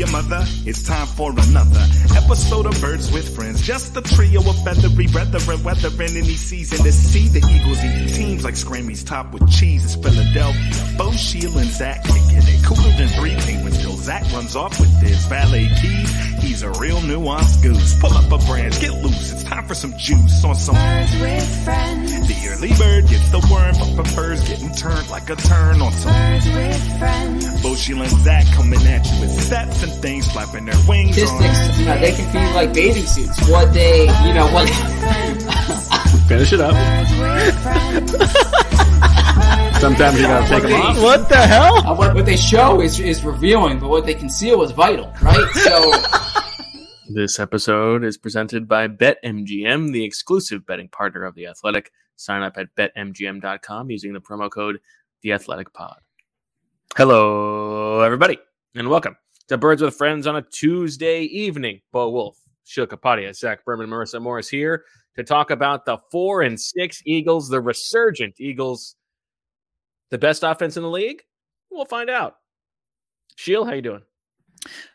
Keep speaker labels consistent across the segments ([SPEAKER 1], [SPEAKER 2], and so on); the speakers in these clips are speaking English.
[SPEAKER 1] Your mother, it's time for another episode of Birds with Friends. Just a trio of feathery brethren, weathering any season to see the Eagles eat teams like Scrammy's top with cheese. It's Philadelphia. Bo Sheil and Zach kicking it cooler than three penguins till Zach runs off with his valet keys. He's a real nuanced goose. Pull up a branch, get loose. It's time for some juice on some
[SPEAKER 2] Birds with friends.
[SPEAKER 1] The early bird gets the worm, but prefers getting turned like a turn on some.
[SPEAKER 2] Birds with friends.
[SPEAKER 1] Bo Sheil and Zach coming at you with stats and things, flapping their wings on.
[SPEAKER 3] statistics, you know, they can be like bathing suits. What they, you know, what.
[SPEAKER 4] Finish it up.
[SPEAKER 2] Birds with friends.
[SPEAKER 4] Sometimes you gotta take them off.
[SPEAKER 5] What the hell?
[SPEAKER 3] Uh, what, what they show is is revealing, but what they conceal is vital, right? So,
[SPEAKER 4] This episode is presented by BetMGM, the exclusive betting partner of The Athletic. Sign up at betmgm.com using the promo code The Athletic Pod. Hello, everybody, and welcome to Birds with Friends on a Tuesday evening. Bo Wolf, Sheil Kapadia, Zach Berman, Marissa Morris here to talk about the four and six Eagles, the resurgent Eagles, the best offense in the league. We'll find out. Sheil, how you doing?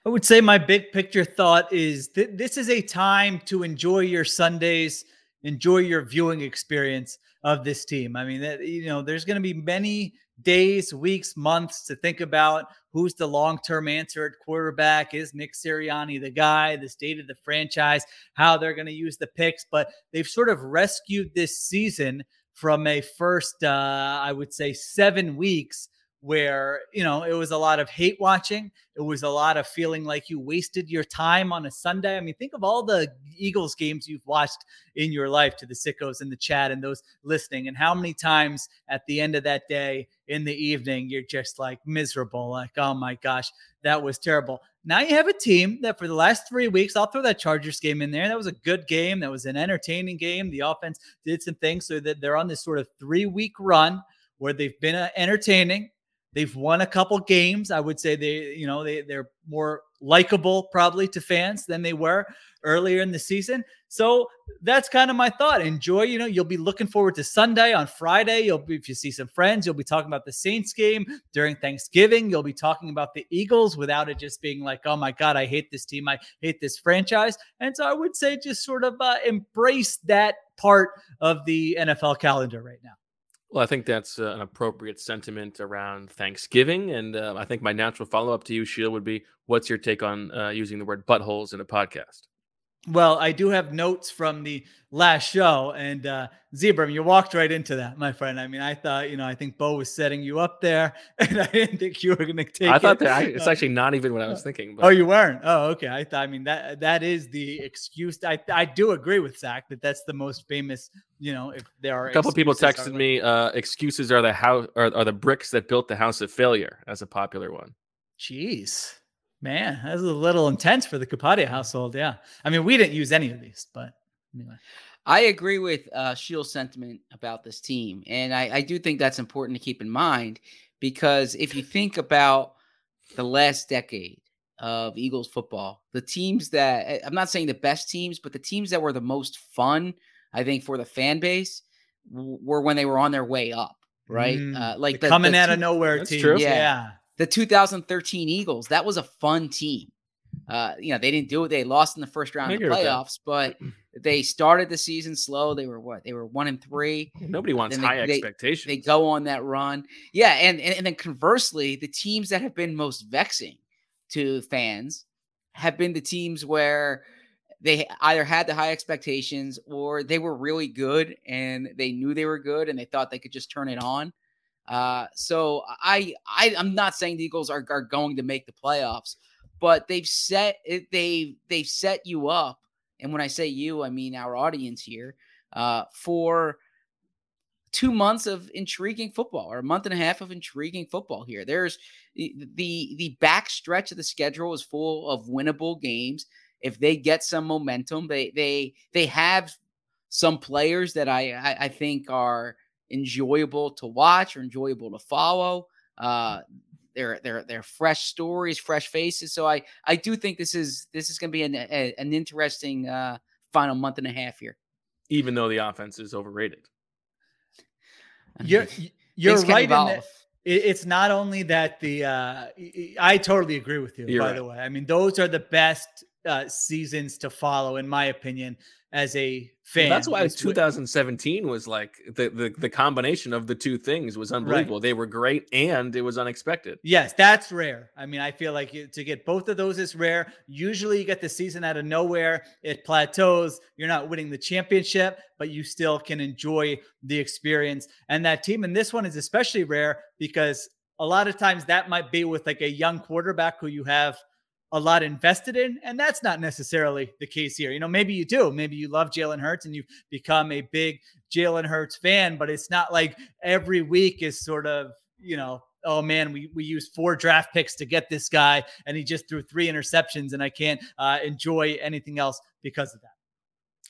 [SPEAKER 6] I would say my big picture thought is that this is a time to enjoy your Sundays, enjoy your viewing experience of this team. I mean, that you know, there's going to be many days, weeks, months to think about who's the long-term answer at quarterback. Is Nick Sirianni the guy? The state of the franchise, how they're going to use the picks, but they've sort of rescued this season from a first, uh, I would say, seven weeks where you know it was a lot of hate watching it was a lot of feeling like you wasted your time on a sunday. I mean think of all the eagles games you've watched in your life to the sickos in the chat and those listening and how many times at the end of that day in the evening you're just like miserable like oh my gosh that was terrible now you have a team that for the last three weeks i'll throw that chargers game in there. That was a good game. That was an entertaining game. The offense did some things so that they're on this sort of three week run where they've been uh, entertaining. They've won a couple games. I would say they, you know, they they're more likable probably to fans than they were earlier in the season. So that's kind of my thought. Enjoy, you know, you'll be looking forward to Sunday on Friday. You'll be if you see some friends, you'll be talking about the Saints game during Thanksgiving. You'll be talking about the Eagles without it just being like, oh my God, I hate this team. I hate this franchise. And so I would say just sort of uh, embrace that part of the NFL calendar right now.
[SPEAKER 4] Well, I think that's uh, an appropriate sentiment around Thanksgiving. And uh, I think my natural follow up to you, Sheila, would be what's your take on uh, using the word buttholes in a podcast?
[SPEAKER 6] Well, I do have notes from the last show, and uh, Zebra, you walked right into that, my friend. I mean, I thought, you know, I think Bo was setting you up there, and I didn't think you were going to take. It.
[SPEAKER 4] I thought
[SPEAKER 6] it.
[SPEAKER 4] that I, it's
[SPEAKER 6] Uh,
[SPEAKER 4] actually not even what I was thinking. But
[SPEAKER 6] Oh, you weren't. Oh, okay. I thought. I mean that that is the excuse. I I do agree with Zach that that's the most famous. You know, if there are
[SPEAKER 4] a couple people texted
[SPEAKER 6] are
[SPEAKER 4] me, uh, "Excuses are the house are, are the bricks that built the house of failure." As a popular one.
[SPEAKER 6] Jeez, man, that's a little intense for the Kapadia household. Yeah, I mean, we didn't use any of these, but anyway.
[SPEAKER 3] I agree with uh, Sheil's sentiment about this team. And I, I do think that's important to keep in mind because if you think about the last decade of Eagles football, the teams that I'm not saying the best teams, but the teams that were the most fun, I think, for the fan base w- were when they were on their way up. right?
[SPEAKER 6] Mm,
[SPEAKER 3] uh, like
[SPEAKER 6] the
[SPEAKER 3] the,
[SPEAKER 6] coming
[SPEAKER 3] the
[SPEAKER 6] out
[SPEAKER 3] two-
[SPEAKER 6] of nowhere
[SPEAKER 4] That's
[SPEAKER 6] team.
[SPEAKER 4] true.
[SPEAKER 3] Yeah.
[SPEAKER 6] Yeah.
[SPEAKER 3] The 2013 Eagles. That was a fun team. Uh, you know, they didn't do it. They lost in the first round of the
[SPEAKER 4] agree with that.
[SPEAKER 3] playoffs, but they started the season slow. They were what? They were one and three.
[SPEAKER 4] Nobody wants
[SPEAKER 3] they-
[SPEAKER 4] high
[SPEAKER 3] they-
[SPEAKER 4] expectations.
[SPEAKER 3] They go on that run. Yeah, and, and and then conversely, the teams that have been most vexing to fans have been the teams where they either had the high expectations or they were really good and they knew they were good and they thought they could just turn it on. Uh, so I, I I'm not saying the Eagles are, are going to make the playoffs, but they've set it they they've set you up. And when I say you, I mean our audience here, uh, for two months of intriguing football or a month and a half of intriguing football here. There's the the, back stretch of the schedule is full of winnable games. If they get some momentum, they they they have some players that I I, I think are enjoyable to watch or enjoyable to follow. Uh, they're they're they're fresh stories, fresh faces. So I I do think this is this is going to be an a, an interesting uh, final month and a half here.
[SPEAKER 4] even though the offense is overrated.
[SPEAKER 6] You're you're right in
[SPEAKER 3] evolve.
[SPEAKER 6] that it's not only that the uh I- I totally agree with you
[SPEAKER 4] You're
[SPEAKER 6] by
[SPEAKER 4] right.
[SPEAKER 6] the way. I mean those are the best uh seasons to follow in my opinion as a fan.
[SPEAKER 4] Well, that's why 2017 was like the, the the combination of the two things was unbelievable. They were great and it was unexpected.
[SPEAKER 6] Yes, that's rare. I mean, I feel like you- to get both of those is rare. Usually, you get the season out of nowhere, it plateaus. You're not winning the championship, but you still can enjoy the experience. And that team, and this one is especially rare because a lot of times that might be with like a young quarterback who you have a lot invested in, and that's not necessarily the case here. You know, maybe you do. Maybe you love Jalen Hurts and you've become a big Jalen Hurts fan, but it's not like every week is sort of, you know, oh man, we we used four draft picks to get this guy, and he just threw three interceptions, and I can't uh, enjoy anything else because of that.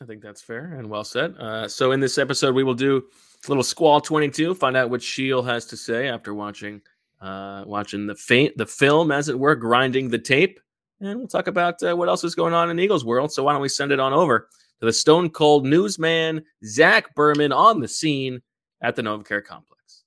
[SPEAKER 4] I think that's fair and well said. Uh, so in this episode, we will do a little squall 22, find out what Sheil has to say after watching uh, watching the fa- the film, as it were, grinding the tape, and we'll talk about uh, what else is going on in Eagles world. So why don't we send it on over to the Stone Cold newsman Zach Berman on the scene at the Novacare complex.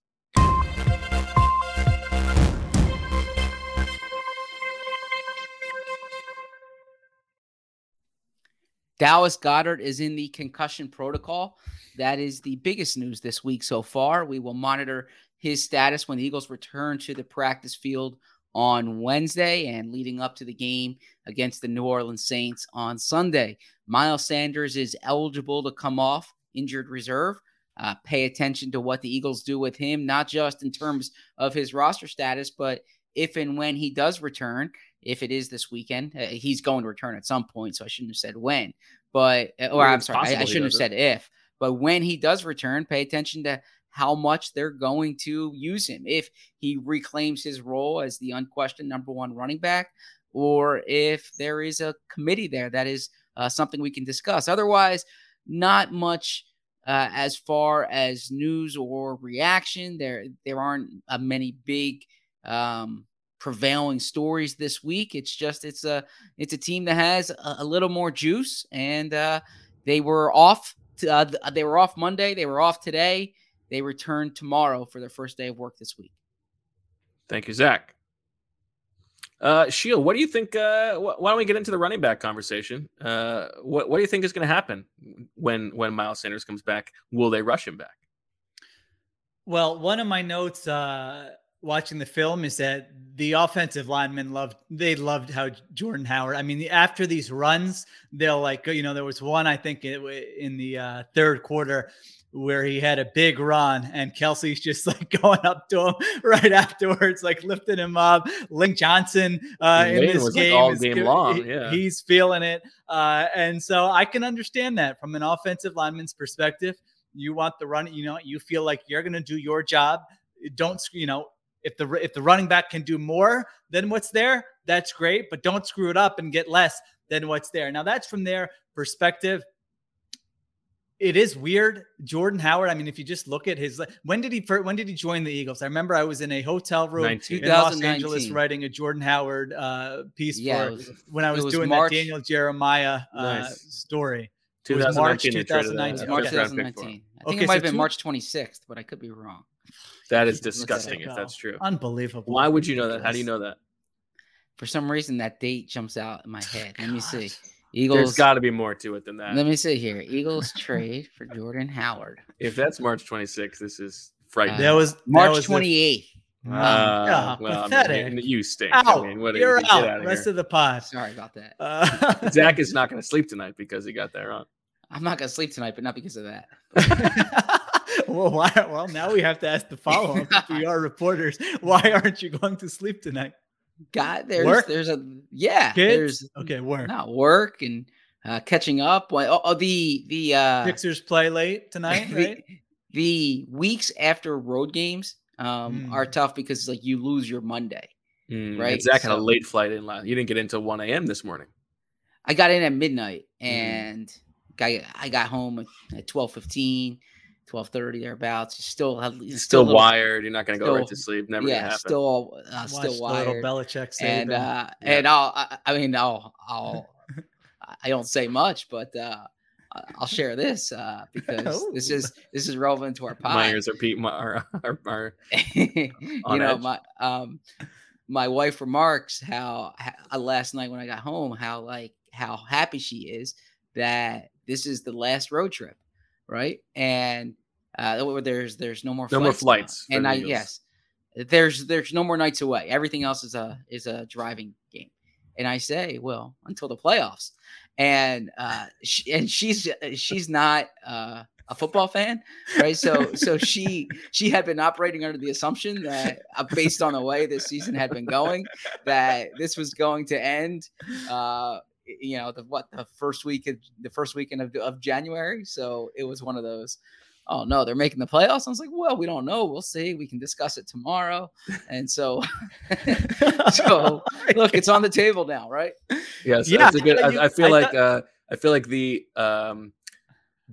[SPEAKER 3] Dallas Goedert is in the concussion protocol. That is the biggest news this week so far. We will monitor his status when the Eagles return to the practice field on Wednesday and leading up to the game against the New Orleans Saints on Sunday. Miles Sanders is eligible to come off injured reserve. Uh, pay attention to what the Eagles do with him, not just in terms of his roster status, but if and when he does return, if it is this weekend, uh, he's going to return at some point. So I shouldn't have said when, but uh, or
[SPEAKER 4] Well,
[SPEAKER 3] I'm sorry, I, I shouldn't have said if. But when he does return, pay attention to how much they're going to use him. If he reclaims his role as the unquestioned number one running back, or if there is a committee there that is uh, something we can discuss. Otherwise, not much uh, as far as news or reaction. There, there aren't uh, many big um, prevailing stories this week. It's just it's a it's a team that has a, a little more juice, and uh, they were off. Uh, they were off Monday. They were off today. They return tomorrow for their first day of work this week.
[SPEAKER 4] Thank you, Zach. Uh, Sheil, what do you think? Uh, wh- why don't we get into the running back conversation? Uh, what What do you think is going to happen when when Miles Sanders comes back? Will they rush him back?
[SPEAKER 6] Well, one of my notes uh, watching the film is that the offensive linemen loved they loved how Jordan Howard. I mean, after these runs, they'll like you know there was one I think it, in the uh, third quarter where he had a big run and Kelce's just like going up to him right afterwards, like lifting him up. Lane Johnson uh, in this
[SPEAKER 4] was, like,
[SPEAKER 6] game,
[SPEAKER 4] all game
[SPEAKER 6] good.
[SPEAKER 4] long,
[SPEAKER 6] He-
[SPEAKER 4] yeah.
[SPEAKER 6] he's feeling it, uh, and so I can understand that from an offensive lineman's perspective. You want the run, you know, you feel like you're going to do your job. Don't, you know, if the if the running back can do more than what's there, that's great. But don't screw it up and get less than what's there. Now that's from their perspective. It is weird, Jordan Howard. I mean, if you just look at his, when did he fir- when did he join the Eagles? I remember I was in a hotel room
[SPEAKER 4] 19.
[SPEAKER 6] in Los Angeles writing a Jordan Howard uh, piece
[SPEAKER 3] Yeah,
[SPEAKER 6] for
[SPEAKER 3] was,
[SPEAKER 6] when I was,
[SPEAKER 3] was
[SPEAKER 6] doing
[SPEAKER 3] March-
[SPEAKER 6] that Daniel Jeremiah uh,
[SPEAKER 4] Nice.
[SPEAKER 6] story. It was March
[SPEAKER 4] 2019, they traded, uh,
[SPEAKER 6] 2019.
[SPEAKER 4] a
[SPEAKER 3] March
[SPEAKER 4] first round pick for him.
[SPEAKER 3] 2019. I think
[SPEAKER 6] Okay,
[SPEAKER 3] it might
[SPEAKER 6] so
[SPEAKER 3] have been
[SPEAKER 6] two-
[SPEAKER 3] March 26th, but I could be wrong.
[SPEAKER 4] That is
[SPEAKER 3] Look at
[SPEAKER 4] disgusting if that's true.
[SPEAKER 6] Unbelievable.
[SPEAKER 4] Why would you know that? How do you know that?
[SPEAKER 3] For some reason, that date jumps out in my head. Let me see.
[SPEAKER 6] God.
[SPEAKER 4] There's
[SPEAKER 3] Eagles.
[SPEAKER 4] got to be more to it than that.
[SPEAKER 3] Let me see here. Eagles trade for Jordan Howard.
[SPEAKER 4] if that's March 26th, this is frightening.
[SPEAKER 6] That was that
[SPEAKER 3] March
[SPEAKER 6] was the-
[SPEAKER 3] twenty eighth.
[SPEAKER 4] Uh,
[SPEAKER 6] yeah,
[SPEAKER 4] well, I
[SPEAKER 6] pathetic.
[SPEAKER 4] mean, you stink.
[SPEAKER 6] Out.
[SPEAKER 4] I mean, what are
[SPEAKER 6] You're
[SPEAKER 4] you,
[SPEAKER 6] out.
[SPEAKER 4] of
[SPEAKER 6] Rest
[SPEAKER 4] here.
[SPEAKER 6] of the pod.
[SPEAKER 3] Sorry about that.
[SPEAKER 6] Uh,
[SPEAKER 4] Zach is not going to sleep tonight because he got that wrong.
[SPEAKER 3] I'm not gonna sleep tonight, but not because of that.
[SPEAKER 6] well, why, well, now we have to ask the follow up. if we are reporters. Why aren't you going to sleep tonight?
[SPEAKER 3] God, there's
[SPEAKER 6] Work?
[SPEAKER 3] there's a yeah.
[SPEAKER 6] Kids?
[SPEAKER 3] There's
[SPEAKER 6] Okay, work.
[SPEAKER 3] not work and uh, catching up. Well, Oh, oh, the the uh,
[SPEAKER 6] Sixers play late tonight,
[SPEAKER 3] the,
[SPEAKER 6] right?
[SPEAKER 3] the weeks after road games um,
[SPEAKER 6] Mm.
[SPEAKER 3] are tough because like you lose your Monday.
[SPEAKER 4] Mm, and
[SPEAKER 3] Right,
[SPEAKER 4] Zach had a
[SPEAKER 3] so-
[SPEAKER 4] late flight in last. You didn't get into 1 a.m. this morning.
[SPEAKER 3] I got in at midnight
[SPEAKER 6] Mm.
[SPEAKER 3] and got, I got home at 12:15, 12:30 thereabouts. You Still have
[SPEAKER 4] Still,
[SPEAKER 3] still little-
[SPEAKER 4] wired. You're not going to go right to sleep. Never
[SPEAKER 3] yeah,
[SPEAKER 4] happen.
[SPEAKER 3] still uh, still
[SPEAKER 6] the little
[SPEAKER 3] wired.
[SPEAKER 6] Belichick save
[SPEAKER 3] and uh,
[SPEAKER 4] Yeah.
[SPEAKER 3] and I'll I, I mean I'll I'll I don't say much, but uh, I- I'll share this uh, because this is this is relevant to our pod.
[SPEAKER 4] My ears are, pe- my, are, are, are
[SPEAKER 3] you know
[SPEAKER 4] edge.
[SPEAKER 3] my um my wife remarks how, how last night when I got home how like how happy she is that this is the last road trip, right? And uh, there's there's no more
[SPEAKER 4] No more
[SPEAKER 3] flights now.
[SPEAKER 4] flights
[SPEAKER 3] and I
[SPEAKER 4] Eagles.
[SPEAKER 3] yes, there's there's no more nights away. Everything else is a is a driving game. And I say, well, until the playoffs, and uh, she, and she's she's not uh, a football fan, right? So so she she had been operating under the assumption that uh, based on the way this season had been going, that this was going to end. Uh, you know the what the first week of the first weekend of, of January. So it was one of those. Oh no, they're making the playoffs. I was like, well, we don't know. We'll see. We can discuss it tomorrow. And so, so look, it's on the table now, right?
[SPEAKER 4] Yes,
[SPEAKER 6] Yeah,
[SPEAKER 4] that's a good. I, I feel
[SPEAKER 6] I
[SPEAKER 4] like uh, I feel like the um,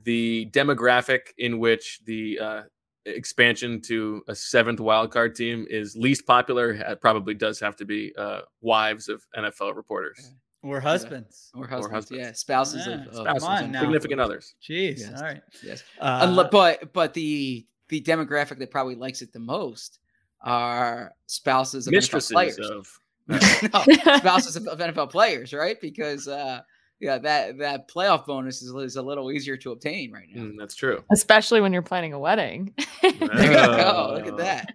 [SPEAKER 4] the demographic in which the uh, expansion to a seventh wildcard team is least popular probably does have to be uh, wives of NFL reporters,
[SPEAKER 6] We're husbands.
[SPEAKER 3] Or husbands,
[SPEAKER 4] husbands.
[SPEAKER 3] yeah, spouses
[SPEAKER 6] Yeah,
[SPEAKER 3] of, of
[SPEAKER 4] spouses,
[SPEAKER 6] on
[SPEAKER 4] and
[SPEAKER 6] now.
[SPEAKER 4] significant others.
[SPEAKER 6] Jeez.
[SPEAKER 3] Yes.
[SPEAKER 6] All right.
[SPEAKER 3] yes.
[SPEAKER 6] Uh,
[SPEAKER 3] Unle- but but the the demographic that probably likes it the most are spouses of NFL players.
[SPEAKER 4] of
[SPEAKER 3] no, spouses of, of NFL players, right? Because uh, yeah, that that playoff bonus is, is a little easier to obtain right now.
[SPEAKER 4] Mm, that's true.
[SPEAKER 7] Especially when you're planning a wedding
[SPEAKER 3] There you go. Look at that.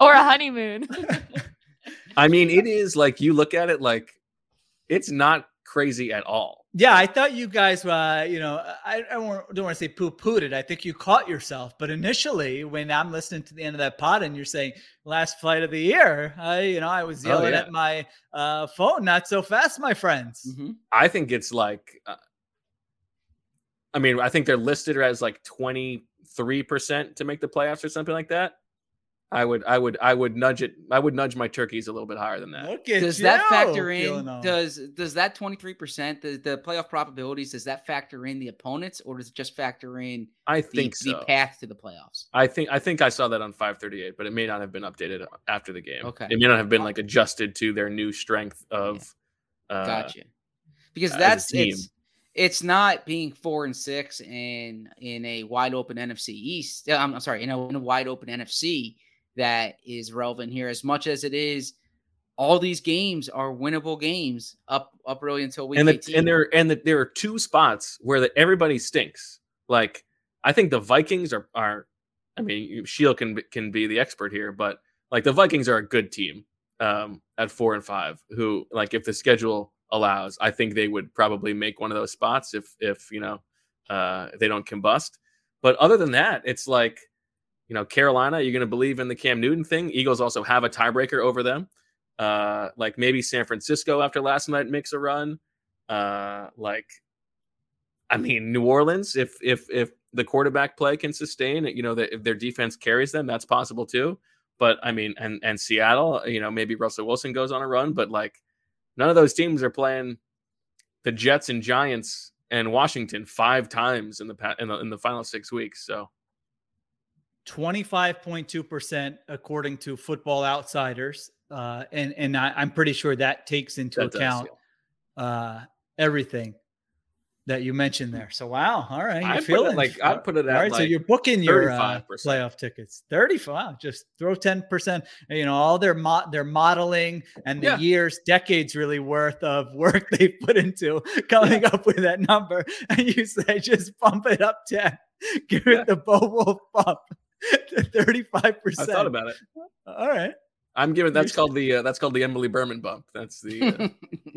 [SPEAKER 7] or a honeymoon.
[SPEAKER 4] I mean, it is like you look at it like it's not crazy at all.
[SPEAKER 6] yeah, I thought you guys, uh, you know, I, I don't want to say poo pooed it. I think you caught yourself. But initially, when I'm listening to the end of that pod and you're saying last flight of the year, I, you know, I was
[SPEAKER 4] Oh,
[SPEAKER 6] yelling
[SPEAKER 4] yeah.
[SPEAKER 6] at my uh, phone, not so fast, my friends.
[SPEAKER 3] Mhm.
[SPEAKER 4] I think it's like, uh, I mean, I think they're listed as like 23% to make the playoffs or something like that. I would, I would, I would nudge it. I would nudge my turkeys a little bit higher than that.
[SPEAKER 6] Look at
[SPEAKER 3] Does that factor in? Does does that twenty three percent the the playoff probabilities? Does that factor in the opponents, or does it just factor in
[SPEAKER 4] I
[SPEAKER 3] the,
[SPEAKER 4] think
[SPEAKER 3] the
[SPEAKER 4] so.
[SPEAKER 3] path to the playoffs?
[SPEAKER 4] I think, I think I saw that on 538, but it may not have been updated after the game.
[SPEAKER 3] Okay.
[SPEAKER 4] It may not have been like adjusted to their new strength of, uh,
[SPEAKER 3] Gotcha. Because that's it's it's not being four and six in in a wide open NFC East. uh, I'm, I'm sorry, in a, in a wide open NFC that is relevant here as much as it is. All these games are winnable games up up really until week
[SPEAKER 4] and the,
[SPEAKER 3] 18.
[SPEAKER 4] and there and the, there are two spots where the, everybody stinks. Like I think the Vikings are are. I mean, Sheil can be- can be the expert here, but like the Vikings are a good team um, at four and five. Who like if the schedule allows, I think they would probably make one of those spots if if you know uh, they don't combust. But other than that, it's like you know Carolina. You're going to believe in the Cam Newton thing. Eagles also have a tiebreaker over them. Uh, like maybe San Francisco after last night makes a run. Uh, like, I mean, New Orleans, if if if the quarterback play can sustain, you know, that if their defense carries them, that's possible too. But I mean, and and Seattle, you know, maybe Russell Wilson goes on a run, but like, none of those teams are playing the Jets and Giants and Washington five times in the pa- in the, in the final six weeks. So
[SPEAKER 6] 25.2% according to football outsiders uh, and and I, i'm pretty sure that takes into
[SPEAKER 4] that does,
[SPEAKER 6] account uh, everything that you mentioned there. So wow, all right,
[SPEAKER 4] I'd
[SPEAKER 6] you're
[SPEAKER 4] put it
[SPEAKER 6] feeling
[SPEAKER 4] like- I'd put it
[SPEAKER 6] all
[SPEAKER 4] at,
[SPEAKER 6] right. so you're booking your uh, playoff tickets. Thirty-five. Wow, just throw ten percent. You know all their mo- their modeling and the
[SPEAKER 4] Yeah.
[SPEAKER 6] years, decades really worth of work they put into coming up with that number. And you say just bump it up ten, give
[SPEAKER 4] Yeah.
[SPEAKER 6] it the Bo Wolf bump to thirty-five
[SPEAKER 4] I
[SPEAKER 6] percent.
[SPEAKER 4] thought about it.
[SPEAKER 6] All right.
[SPEAKER 4] I'm giving that's
[SPEAKER 6] You're-
[SPEAKER 4] called the uh, that's called the Emily Berman bump. That's the uh,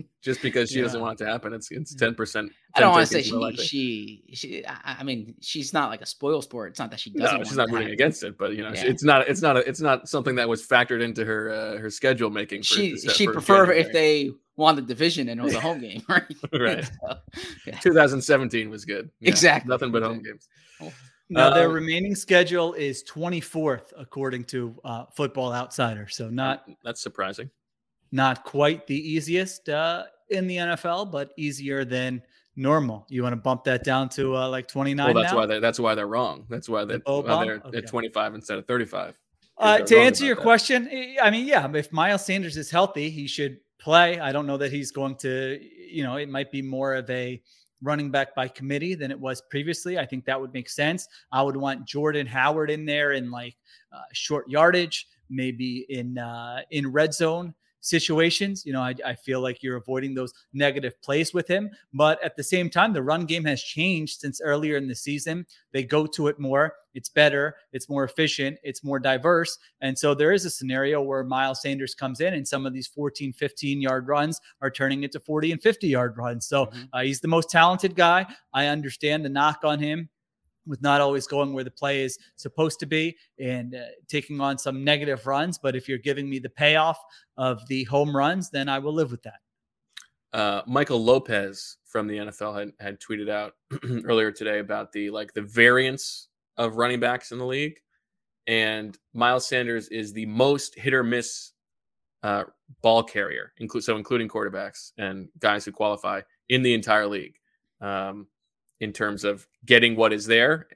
[SPEAKER 4] just because she doesn't want it to happen. It's it's ten percent.
[SPEAKER 3] I don't want to say she, she, she, I I mean, she's not like a spoil sport. It's not that she doesn't.
[SPEAKER 4] No, she's
[SPEAKER 3] it
[SPEAKER 4] not
[SPEAKER 3] to
[SPEAKER 4] rooting against it, but you know,
[SPEAKER 3] Yeah.
[SPEAKER 4] it's not it's not a, it's not something that was factored into her uh, her schedule making. For,
[SPEAKER 3] She, she'd prefer if they won the division and it was a home game, right?
[SPEAKER 4] Right.
[SPEAKER 3] So, yeah.
[SPEAKER 4] 2017 was good. Yeah,
[SPEAKER 3] Exactly.
[SPEAKER 4] nothing but home
[SPEAKER 3] Exactly.
[SPEAKER 4] games.
[SPEAKER 6] Now their
[SPEAKER 4] Uh,
[SPEAKER 6] remaining schedule is 24th according to uh, Football Outsider. So not
[SPEAKER 4] That's surprising.
[SPEAKER 6] not quite the easiest uh, in the NFL, but easier than normal. You want to bump that down to uh, like 29
[SPEAKER 4] Well, that's
[SPEAKER 6] now?
[SPEAKER 4] why they that's why they're wrong. That's why they
[SPEAKER 6] Bow
[SPEAKER 4] why they're?
[SPEAKER 6] Okay.
[SPEAKER 4] at 25 instead of 35.
[SPEAKER 6] Uh, to answer your
[SPEAKER 4] that.
[SPEAKER 6] question, I mean, yeah, if Miles Sanders is healthy, he should play. I don't know that he's going to, you know, it might be more of a running back by committee than it was previously. I think that would make sense. I would want Jordan Howard in there in like uh, short yardage, maybe in uh, in red zone situations. You know, I, I feel like you're avoiding those negative plays with him. But at the same time, the run game has changed since earlier in the season. They go to it more. It's better. It's more efficient. It's more diverse. And so there is a scenario where Miles Sanders comes in and some of these 14, 15 yard runs are turning into 40 and 50 yard runs. So
[SPEAKER 3] Mhm.
[SPEAKER 6] uh, he's the most talented guy. I understand the knock on him with not always going where the play is supposed to be and uh, taking on some negative runs. But if you're giving me the payoff of the home runs, then I will live with that.
[SPEAKER 4] uh, Michael Lopez from the NFL had, had tweeted out earlier today about the like the variance of running backs in the league, and Miles Sanders is the most hit or miss uh, ball carrier, include so including quarterbacks and guys who qualify in the entire league, um, in terms of getting what is there,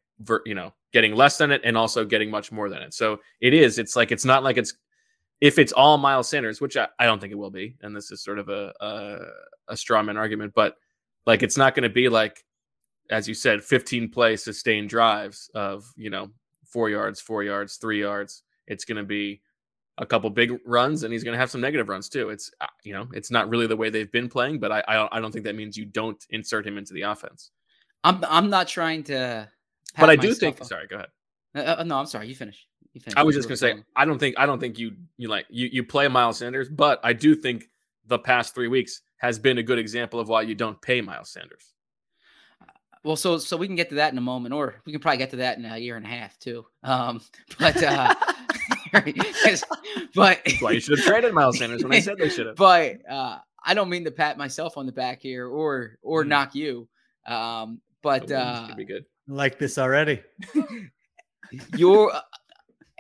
[SPEAKER 4] you know, getting less than it, and also getting much more than it. So it is. It's like it's not like it's if it's all Miles Sanders, which I, I don't think it will be, and this is sort of a a, a straw man argument, but like it's not going to be like, as you said, 15 play sustained drives of you know four yards, four yards, three yards. It's going to be a couple big runs, and he's going to have some negative runs too. It's uh, you know it's not really the way they've been playing, but I I don't think that means you don't insert him into the offense.
[SPEAKER 3] I'm I'm not trying to.
[SPEAKER 4] But I do think.
[SPEAKER 3] on-
[SPEAKER 4] Sorry, go ahead.
[SPEAKER 3] Uh, uh, no, I'm sorry. You finish. You finish.
[SPEAKER 4] I was just gonna say. I don't think I don't think you you like you you play Miles Sanders, but I do think the past three weeks has been a good example of why you don't pay Miles Sanders.
[SPEAKER 3] Well, so so we can get to that in a moment, or we can probably get to that in a year and a half too. Um, but uh, but
[SPEAKER 4] That's why you should have traded Miles Sanders when I said they should have.
[SPEAKER 3] but uh, I don't mean to pat myself on the back here or or
[SPEAKER 4] Mm.
[SPEAKER 3] knock you. Um, but
[SPEAKER 4] The
[SPEAKER 3] uh,
[SPEAKER 4] could be good.
[SPEAKER 6] Like this already.
[SPEAKER 3] you're uh,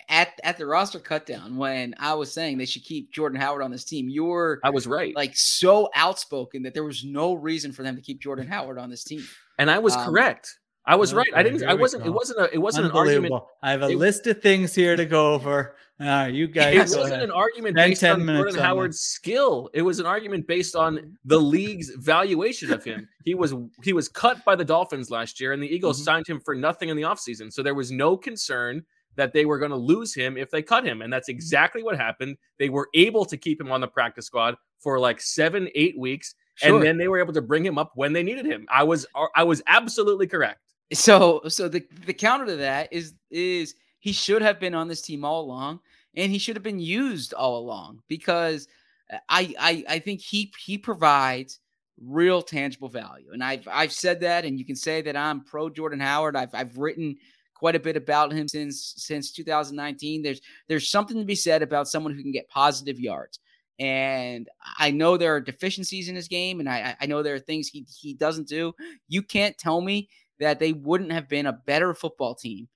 [SPEAKER 3] at at the roster cutdown when I was saying they should keep Jordan Howard on this team. You're
[SPEAKER 4] I was right,
[SPEAKER 3] like so outspoken that there was no reason for them to keep Jordan Howard on this team.
[SPEAKER 4] and I was
[SPEAKER 3] um,
[SPEAKER 4] correct. I was right. I didn't. I wasn't. It wasn't a. It wasn't an argument.
[SPEAKER 6] I have a
[SPEAKER 4] It-
[SPEAKER 6] list of things here to go over. Uh, you guys,
[SPEAKER 4] It wasn't
[SPEAKER 6] ahead.
[SPEAKER 4] an argument based
[SPEAKER 6] 10
[SPEAKER 4] on
[SPEAKER 6] minutes
[SPEAKER 4] Jordan
[SPEAKER 6] on
[SPEAKER 4] Howard's skill. It was an argument based on the league's valuation of him. He was he was cut by the Dolphins last year, and the Eagles
[SPEAKER 6] Mm-hmm.
[SPEAKER 4] signed him for nothing in the offseason. So there was no concern that they were going to lose him if they cut him. And that's exactly what happened. They were able to keep him on the practice squad for like seven, eight weeks.
[SPEAKER 3] Sure.
[SPEAKER 4] And then they were able to bring him up when they needed him. I was I was absolutely correct.
[SPEAKER 3] So so the the counter to that is is he should have been on this team all along and he should have been used all along because uh, I I I think he he provides real tangible value. And I've I've said that and you can say that I'm pro Jordan Howard. I've I've written quite a bit about him since since 2019. There's there's something to be said about someone who can get positive yards. And I know there are deficiencies in his game, and I I know there are things he he doesn't do. You can't tell me that they wouldn't have been a better football team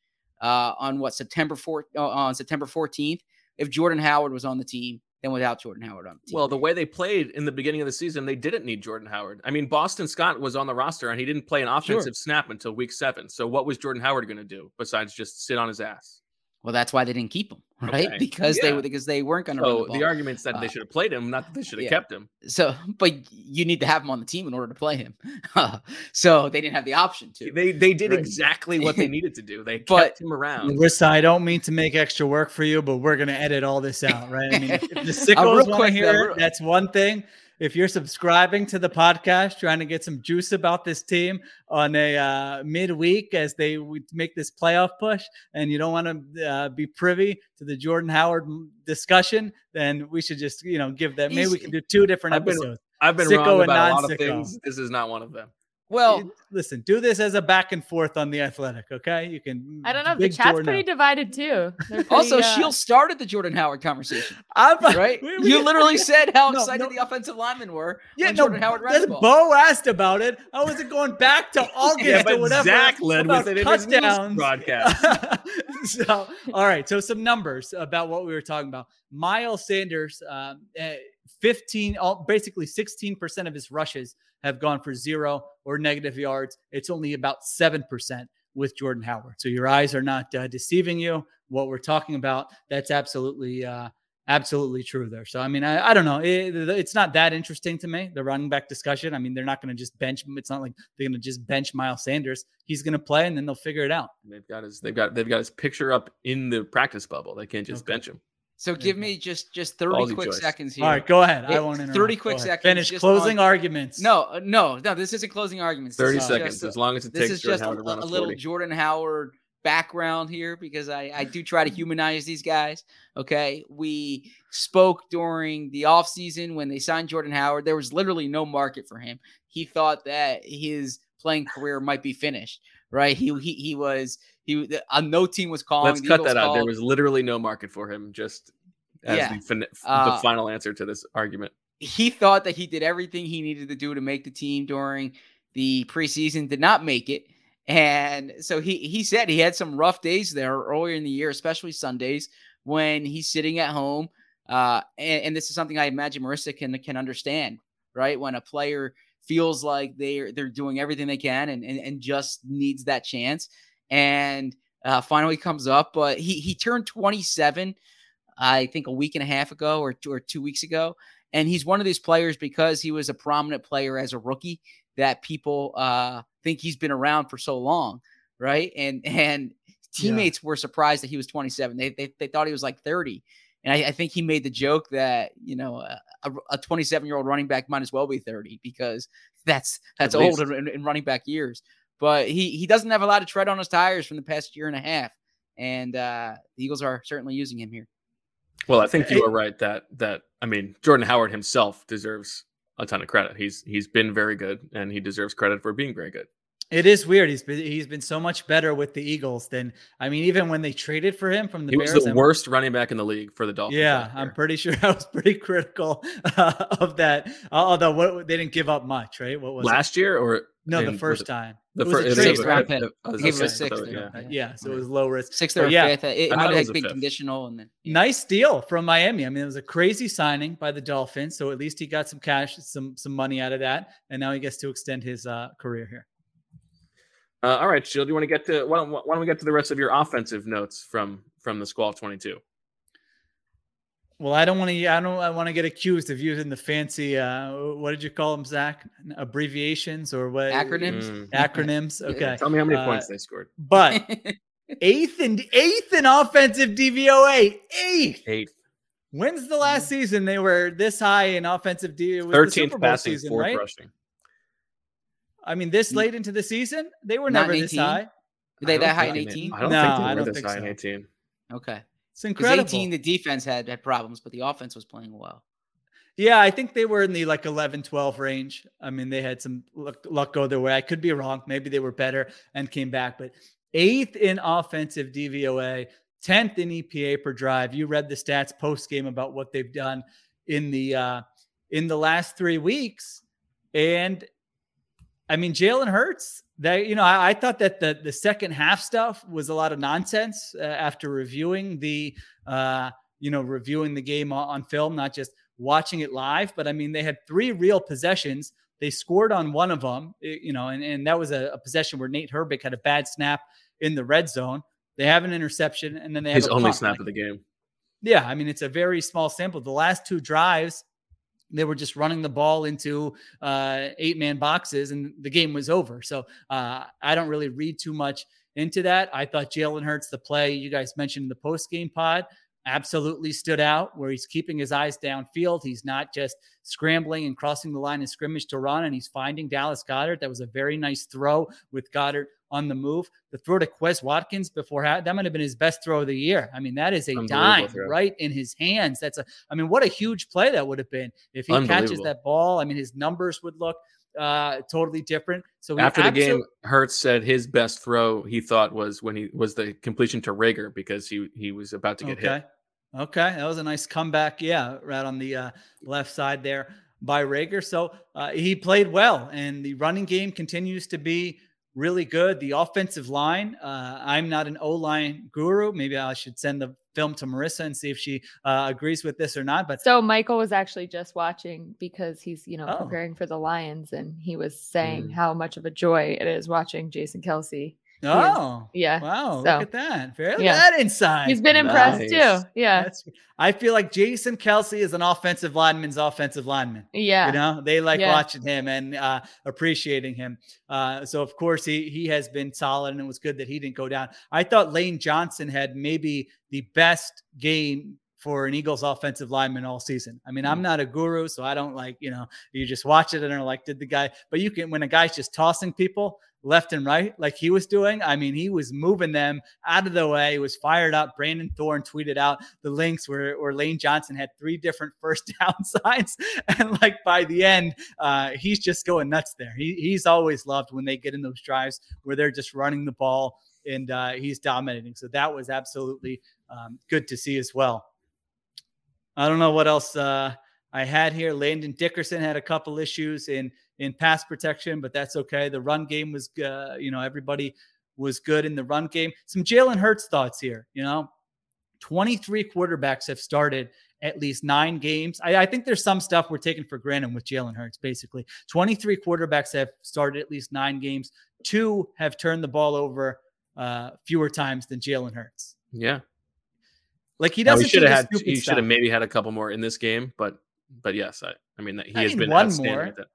[SPEAKER 3] uh, on what September 4th uh, on September 14th if Jordan Howard was on the team than without Jordan Howard on the team.
[SPEAKER 4] Well, the way they played in the beginning of the season, they didn't need Jordan Howard. I mean, Boston Scott was on the roster and he didn't play an offensive snap until week seven. So what was Jordan Howard going to do besides just sit on his ass?
[SPEAKER 3] Well, that's why they didn't keep him, right?
[SPEAKER 4] Okay.
[SPEAKER 3] Because
[SPEAKER 4] Yeah.
[SPEAKER 3] they because they weren't going to run
[SPEAKER 4] So
[SPEAKER 3] the
[SPEAKER 4] the,
[SPEAKER 3] ball.
[SPEAKER 4] argument's that they
[SPEAKER 3] Uh,
[SPEAKER 4] should have played him, not that they should have
[SPEAKER 3] yeah.
[SPEAKER 4] kept him.
[SPEAKER 3] so, but you need to have him on the team in order to play him. so they didn't have the option to.
[SPEAKER 4] They they did
[SPEAKER 3] Right.
[SPEAKER 4] exactly what they needed to do. They
[SPEAKER 3] But-
[SPEAKER 4] kept him around.
[SPEAKER 6] Larissa, I don't mean to make extra work for you, but we're gonna edit all this out, right? I mean, if the
[SPEAKER 3] Uh,
[SPEAKER 6] sickos
[SPEAKER 3] real
[SPEAKER 6] want to hear
[SPEAKER 3] real-
[SPEAKER 6] that's one thing. If you're subscribing to the podcast, trying to get some juice about this team on a uh, midweek as they make this playoff push, and you don't want to uh, be privy to the Jordan Howard discussion, then we should just you know give that. Maybe we can do two different
[SPEAKER 4] I've been-
[SPEAKER 6] episodes.
[SPEAKER 4] I've been wrong about a lot of things. This is not one of them.
[SPEAKER 3] Well,
[SPEAKER 6] Listen, do this as a back and forth on the athletic, okay? You can.
[SPEAKER 7] I don't know. The chat's
[SPEAKER 6] Jordan
[SPEAKER 7] pretty
[SPEAKER 6] out.
[SPEAKER 7] divided too. They're
[SPEAKER 3] also,
[SPEAKER 7] pretty, uh,
[SPEAKER 3] Sheil started the Jordan Howard conversation,
[SPEAKER 6] I'm,
[SPEAKER 3] right?
[SPEAKER 6] we- we-
[SPEAKER 3] you literally said how
[SPEAKER 6] No,
[SPEAKER 3] excited
[SPEAKER 6] no.
[SPEAKER 3] the offensive linemen were
[SPEAKER 6] Yeah,
[SPEAKER 3] when
[SPEAKER 6] no,
[SPEAKER 3] Jordan Howard ran
[SPEAKER 6] that's. Bo asked about it. I wasn't going back to August
[SPEAKER 4] Yeah,
[SPEAKER 6] or
[SPEAKER 4] but
[SPEAKER 6] whatever.
[SPEAKER 4] Zach led with it in his news
[SPEAKER 6] touchdowns.
[SPEAKER 4] broadcast.
[SPEAKER 6] so, all right. So, some numbers about what we were talking about. Miles Sanders, um, eh, 15, all, basically 16% of his rushes have gone for zero or negative yards. It's only about 7% with Jordan Howard. So, your eyes are not uh, deceiving you. What we're talking about, that's absolutely. Uh, absolutely true there. So I mean, I, I don't know. It, it's not that interesting to me. The running back discussion. I mean, they're not going to just bench. It's not like they're going to just bench Miles Sanders. He's going to play, and then they'll figure it out.
[SPEAKER 4] They've got his they've got they've got his picture up in the practice bubble. They can't just
[SPEAKER 6] Okay.
[SPEAKER 4] bench him.
[SPEAKER 3] So
[SPEAKER 6] There
[SPEAKER 3] give
[SPEAKER 6] you go.
[SPEAKER 3] me just just 30
[SPEAKER 4] Ballsy
[SPEAKER 3] quick
[SPEAKER 4] choice.
[SPEAKER 3] seconds here.
[SPEAKER 6] All right, go ahead. I
[SPEAKER 3] It-
[SPEAKER 6] won't.
[SPEAKER 3] 30 quick seconds,
[SPEAKER 6] Finish closing
[SPEAKER 3] on-
[SPEAKER 6] arguments.
[SPEAKER 3] No, uh, no, no. This isn't closing arguments.
[SPEAKER 4] Thirty
[SPEAKER 3] is
[SPEAKER 4] seconds,
[SPEAKER 3] just-
[SPEAKER 4] as long as it
[SPEAKER 3] this
[SPEAKER 4] takes
[SPEAKER 3] is
[SPEAKER 4] Jordan
[SPEAKER 3] just a,
[SPEAKER 4] Howard
[SPEAKER 3] a
[SPEAKER 4] a,
[SPEAKER 3] little
[SPEAKER 4] 40.
[SPEAKER 3] Jordan Howard background here because I, I do try to humanize these guys. Okay. We spoke during the offseason when they signed Jordan Howard. There was literally no market for him. He thought that his playing career might be finished, right? He he, he was he uh, no team was calling.
[SPEAKER 4] Let's cut
[SPEAKER 3] Eagles
[SPEAKER 4] that out. There was literally no market for him. Just as
[SPEAKER 3] Yeah.
[SPEAKER 4] the, fin-
[SPEAKER 3] Uh,
[SPEAKER 4] the final answer to this argument.
[SPEAKER 3] he thought that he did everything he needed to do to make the team during the preseason, did not make it. And so he he said he had some rough days there earlier in the year, especially Sundays when he's sitting at home. Uh, and, and this is something I imagine Marissa can can understand, right? When a player feels like they're they're doing everything they can and and, and just needs that chance, and uh, finally comes up. But he he turned 27, I think a week and a half ago or two, or two weeks ago, and he's one of these players because he was a prominent player as a rookie that people uh, think he's been around for so long, right? And and teammates were surprised that he was 27. They they, they thought he was like 30. And I, I think he made the joke that you know a, a 27 year old running back might as well be 30 because that's that's old in, in running back years. But he he doesn't have a lot of tread on his tires from the past year and a half, and uh, the Eagles are certainly using him here.
[SPEAKER 4] Well, I think you are right that that I mean Jordan Howard himself deserves a ton of credit. He's he's been very good and he deserves credit for being very good.
[SPEAKER 6] It is weird. He's been he's been so much better with the Eagles than I mean, even when they traded for him from the
[SPEAKER 4] He
[SPEAKER 6] Bears.
[SPEAKER 4] was the
[SPEAKER 6] and-
[SPEAKER 4] worst running back in the league for the Dolphins.
[SPEAKER 6] Yeah, I'm pretty sure I was pretty critical uh, of that. Although what, they didn't give up much, right? What was it?
[SPEAKER 4] last year or
[SPEAKER 6] No,
[SPEAKER 4] in-
[SPEAKER 6] the first time.
[SPEAKER 4] The
[SPEAKER 6] It was a
[SPEAKER 4] first
[SPEAKER 6] trade.
[SPEAKER 3] Sixth round pick. He gave
[SPEAKER 4] okay.
[SPEAKER 3] us sixth,
[SPEAKER 4] So,
[SPEAKER 3] I
[SPEAKER 4] yeah.
[SPEAKER 6] Yeah, so it was low risk.
[SPEAKER 3] Sixth
[SPEAKER 6] But
[SPEAKER 3] or
[SPEAKER 6] yeah,
[SPEAKER 3] fifth. It,
[SPEAKER 4] I
[SPEAKER 3] it might have been conditional, and then yeah.
[SPEAKER 6] Nice deal from Miami. I mean, it was a crazy signing by the Dolphins. So at least he got some cash, some some money out of that, and now he gets to extend his uh, career here.
[SPEAKER 4] Uh, all right, Sheil. Do you want to get to why don't, why don't we get to the rest of your offensive notes from from the Squall 22?
[SPEAKER 6] Well, I don't want to. I don't. I want to get accused of using the fancy. Uh, what did you call them, Zach? Abbreviations or what?
[SPEAKER 3] Acronyms?
[SPEAKER 4] Mm.
[SPEAKER 6] Acronyms.
[SPEAKER 3] Yeah.
[SPEAKER 6] Okay.
[SPEAKER 4] Tell me how many
[SPEAKER 6] Uh,
[SPEAKER 4] points they scored.
[SPEAKER 6] But eighth and eighth in offensive DVOA. Eighth.
[SPEAKER 4] Eighth.
[SPEAKER 6] When's the last season they were this high in offensive D? It was the
[SPEAKER 4] 13th passing,
[SPEAKER 6] season,
[SPEAKER 4] fourth
[SPEAKER 6] right?
[SPEAKER 4] rushing.
[SPEAKER 6] I mean, this late into the season, they were
[SPEAKER 3] Not
[SPEAKER 6] never
[SPEAKER 3] in
[SPEAKER 6] this high.
[SPEAKER 3] Were they that high in 18?
[SPEAKER 4] I don't
[SPEAKER 6] No,
[SPEAKER 4] think they
[SPEAKER 6] I
[SPEAKER 4] were
[SPEAKER 6] don't
[SPEAKER 4] this
[SPEAKER 6] think
[SPEAKER 4] high in 18.
[SPEAKER 3] Okay.
[SPEAKER 6] It's incredible.
[SPEAKER 3] 18, the defense had had problems, but the offense was playing well.
[SPEAKER 6] Yeah, I think they were in the like 11, 12 range. I mean, they had some luck, luck go their way. I could be wrong. Maybe they were better and came back, but eighth in offensive DVOA, 10th in EPA per drive. You read the stats post game about what they've done in the uh in the last three weeks. And I mean, Jalen Hurts, that you know, I, I thought that the the second half stuff was a lot of nonsense uh, after reviewing the uh you know, reviewing the game on, on film, not just watching it live. But I mean, they had three real possessions. They scored on one of them, eh, you know, and, and that was a, a possession where Nate Herbig had a bad snap in the red zone. They have an interception, and then they have
[SPEAKER 4] His only
[SPEAKER 6] punt.
[SPEAKER 4] snap
[SPEAKER 6] Like,
[SPEAKER 4] of the game.
[SPEAKER 6] yeah, I mean, it's a very small sample. The last two drives, they were just running the ball into uh, eight man boxes and the game was over. So uh, I don't really read too much into that. I thought Jalen Hurts, the play you guys mentioned in the post game pod, absolutely stood out where he's keeping his eyes downfield. He's not just scrambling and crossing the line of scrimmage to run, and he's finding Dallas Goedert. That was a very nice throw with Goedert on the move. The throw to Quez Watkins before that might have been his best throw of the year. I mean, that is a dime
[SPEAKER 4] throw.
[SPEAKER 6] right in his hands. That's a, I mean, what a huge play that would have been if he catches that ball. I mean, his numbers would look uh totally different. So
[SPEAKER 4] After the game, Hurts said his best throw he thought was when he was the completion to Reagor because he he was about to get
[SPEAKER 6] okay.
[SPEAKER 4] hit.
[SPEAKER 6] Okay, that was a nice comeback. Yeah, right on the uh, left side there by Reagor. So uh, he played well, and the running game continues to be really good. The offensive line, uh, I'm not an O line guru. Maybe I should send the film to Marissa and see if she uh, agrees with this or not. But
[SPEAKER 7] So Michael was actually just watching because he's, you know,
[SPEAKER 6] Oh.
[SPEAKER 7] preparing for the Lions and he was saying
[SPEAKER 4] Mm.
[SPEAKER 7] how much of a joy it is watching Jason Kelce.
[SPEAKER 6] Oh,
[SPEAKER 7] Yeah.
[SPEAKER 6] wow,
[SPEAKER 7] So,
[SPEAKER 6] look at that. Very
[SPEAKER 7] yeah.
[SPEAKER 6] that inside.
[SPEAKER 7] He's been impressed
[SPEAKER 4] Nice.
[SPEAKER 7] too. Yeah.
[SPEAKER 6] That's, I feel like Jason Kelce is an offensive lineman's offensive lineman.
[SPEAKER 7] Yeah.
[SPEAKER 6] You know, they like
[SPEAKER 7] Yeah.
[SPEAKER 6] watching him and uh, appreciating him. Uh, so of course he he has been solid, and it was good that he didn't go down. I thought Lane Johnson had maybe the best game for an Eagles offensive lineman all season. I mean. I'm not a guru, so I don't like you know you just watch it and are like, did the guy? But you can when a guy's just tossing people left and right like he was doing. I mean, he was moving them out of the way. He was fired up. Brandon Thorn tweeted out the links where, where Lane Johnson had three different first down signs. And like by the end, uh, he's just going nuts there. He, he's always loved when they get in those drives where they're just running the ball and uh, he's dominating. So that was absolutely um, good to see as well. I don't know what else uh, I had here. Landon Dickerson had a couple issues in in pass protection, but that's okay. The run game was, uh, you know, everybody was good in the run game. Some Jalen Hurts thoughts here. You know, 23 quarterbacks have started at least nine games. I, I think there's some stuff we're taking for granted with Jalen Hurts, basically. 23 quarterbacks have started at least nine games. Two have turned the ball over uh, fewer times than Jalen Hurts.
[SPEAKER 4] Yeah.
[SPEAKER 6] Like he doesn't
[SPEAKER 4] he should have had he should have maybe had a couple more in this game, but but yes, I, I mean he
[SPEAKER 6] I
[SPEAKER 4] has
[SPEAKER 6] mean,
[SPEAKER 4] been
[SPEAKER 6] one
[SPEAKER 4] outstanding
[SPEAKER 6] more.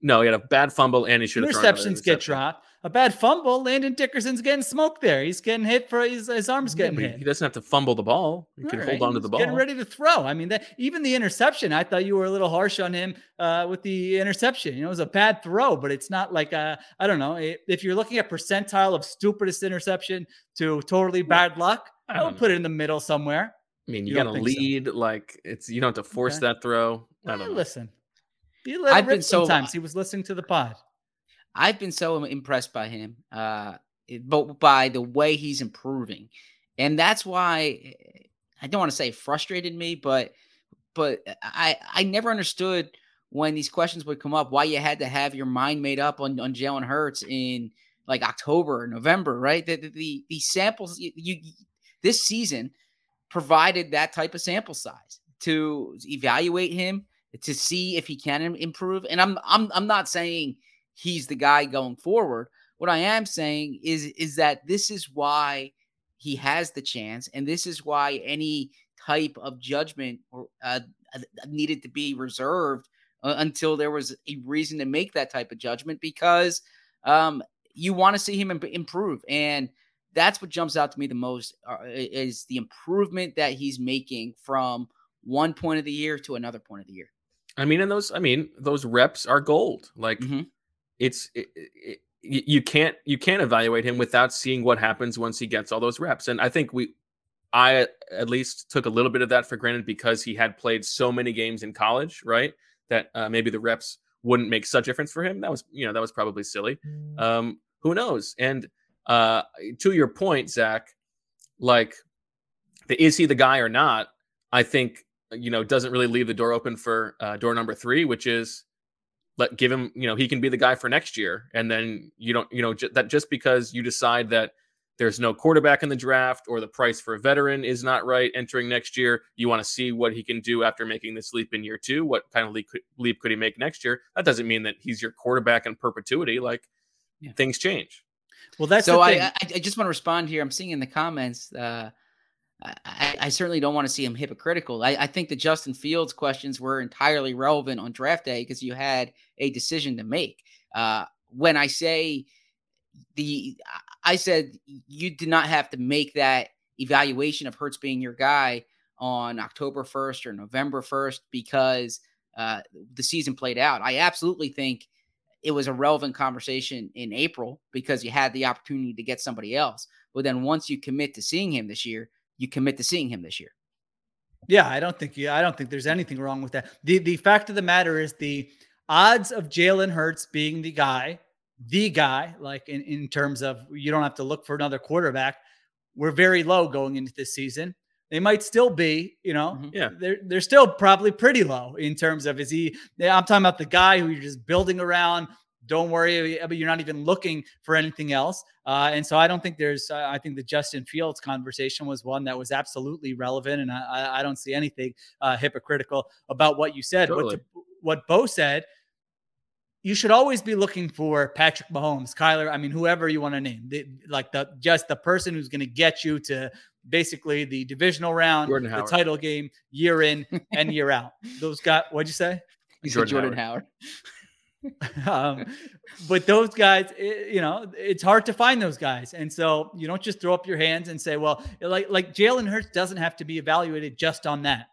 [SPEAKER 4] No, he had a bad fumble and he should have
[SPEAKER 6] Interceptions get dropped. A bad fumble. Landon Dickerson's getting smoked there. He's getting hit for his, his arms
[SPEAKER 4] Yeah,
[SPEAKER 6] getting hit.
[SPEAKER 4] he doesn't have to fumble the ball. He can
[SPEAKER 6] All
[SPEAKER 4] hold
[SPEAKER 6] right,
[SPEAKER 4] on to the ball.
[SPEAKER 6] Getting ready to throw. I mean, that even the interception, I thought you were a little harsh on him uh, with the interception. You know, it was a bad throw, but it's not like I don't know. If you're looking at percentile of stupidest interception to totally bad luck,
[SPEAKER 4] I
[SPEAKER 6] I would
[SPEAKER 4] know.
[SPEAKER 6] put it in the middle somewhere.
[SPEAKER 4] I mean, you,
[SPEAKER 6] You
[SPEAKER 4] got to
[SPEAKER 6] think so?
[SPEAKER 4] lead like it's you don't have to force
[SPEAKER 6] Okay.
[SPEAKER 4] that throw. I don't know.
[SPEAKER 6] listen, little
[SPEAKER 3] I've been so-
[SPEAKER 6] sometimes. He was listening to the pod.
[SPEAKER 3] I've been so impressed by him, uh, but by the way he's improving, and that's why I don't want to say frustrated me, but but I I never understood when these questions would come up why you had to have your mind made up on on Jalen Hurts in like October or November, right? The the, the, the samples you, you this season provided that type of sample size to evaluate him to see if he can improve. And I'm I'm I'm not saying he's the guy going forward. What I am saying is is that this is why he has the chance, and this is why any type of judgment or uh, needed to be reserved uh, until there was a reason to make that type of judgment because um, you want to see him im- improve and that's what jumps out to me the most uh, is the improvement that he's making from one point of the year to another point of the year.
[SPEAKER 4] I mean, and those I mean those reps are gold. Like
[SPEAKER 3] Mhm.
[SPEAKER 4] it's it, it, you you can't you can't evaluate him without seeing what happens once he gets all those reps. And I think we I at least took a little bit of that for granted because he had played so many games in college, right? That uh, maybe the reps wouldn't make such difference for him. That was you know that was probably silly. Um, who knows? And uh, to your point, Zach, like, the, is he the guy or not? I think you know doesn't really leave the door open for uh, door number three, which is let give him you know he can be the guy for next year, and then you don't you know j- that just because you decide that there's no quarterback in the draft or the price for a veteran is not right entering next year. You want to see what he can do after making this leap in year two. What kind of leap could, leap could he make next year? That doesn't mean that he's your quarterback in perpetuity. Like
[SPEAKER 3] Yeah.
[SPEAKER 4] things change.
[SPEAKER 6] Well, that's
[SPEAKER 3] so
[SPEAKER 6] the
[SPEAKER 3] I. I I just want to respond here. I'm seeing in the comments. Uh, I, I certainly don't want to see him hypocritical. I, I think the Justin Fields questions were entirely relevant on draft day because you had a decision to make. Uh, when I say the, I said you did not have to make that evaluation of Hurts being your guy on October 1st or November 1st because uh, the season played out. I absolutely think it was a relevant conversation in April because you had the opportunity to get somebody else. But then once you commit to seeing him this year, you commit to seeing him this year.
[SPEAKER 6] Yeah, I don't think you. I don't think there's anything wrong with that. the The fact of the matter is the odds of Jalen Hurts being the guy, the guy, like in in terms of you don't have to look for another quarterback, were very low going into this season. They might still be, you know,
[SPEAKER 3] Mhm.
[SPEAKER 4] Yeah.
[SPEAKER 6] they're they're still probably pretty low in terms of is he? I'm talking about the guy who you're just building around. Don't worry, but you're not even looking for anything else. Uh, and so I don't think there's. Uh, I think the Justin Fields conversation was one that was absolutely relevant, and I, I- I don't see anything uh, hypocritical about what you said.
[SPEAKER 4] Totally.
[SPEAKER 6] What to, what Bo said. You should always be looking for Patrick Mahomes, Kyler. I mean, whoever you want to name, the, like the just the person who's going to get you to basically the divisional round,
[SPEAKER 4] Jordan
[SPEAKER 6] the
[SPEAKER 4] Howard.
[SPEAKER 6] title game, year in and year out. Those got what'd you say?
[SPEAKER 3] He said
[SPEAKER 4] Jordan
[SPEAKER 3] Jordan
[SPEAKER 4] Howard.
[SPEAKER 3] Howard.
[SPEAKER 6] um, but those guys, i- you know, it's hard to find those guys, and so you don't just throw up your hands and say, "Well, like like Jalen Hurts doesn't have to be evaluated just on that.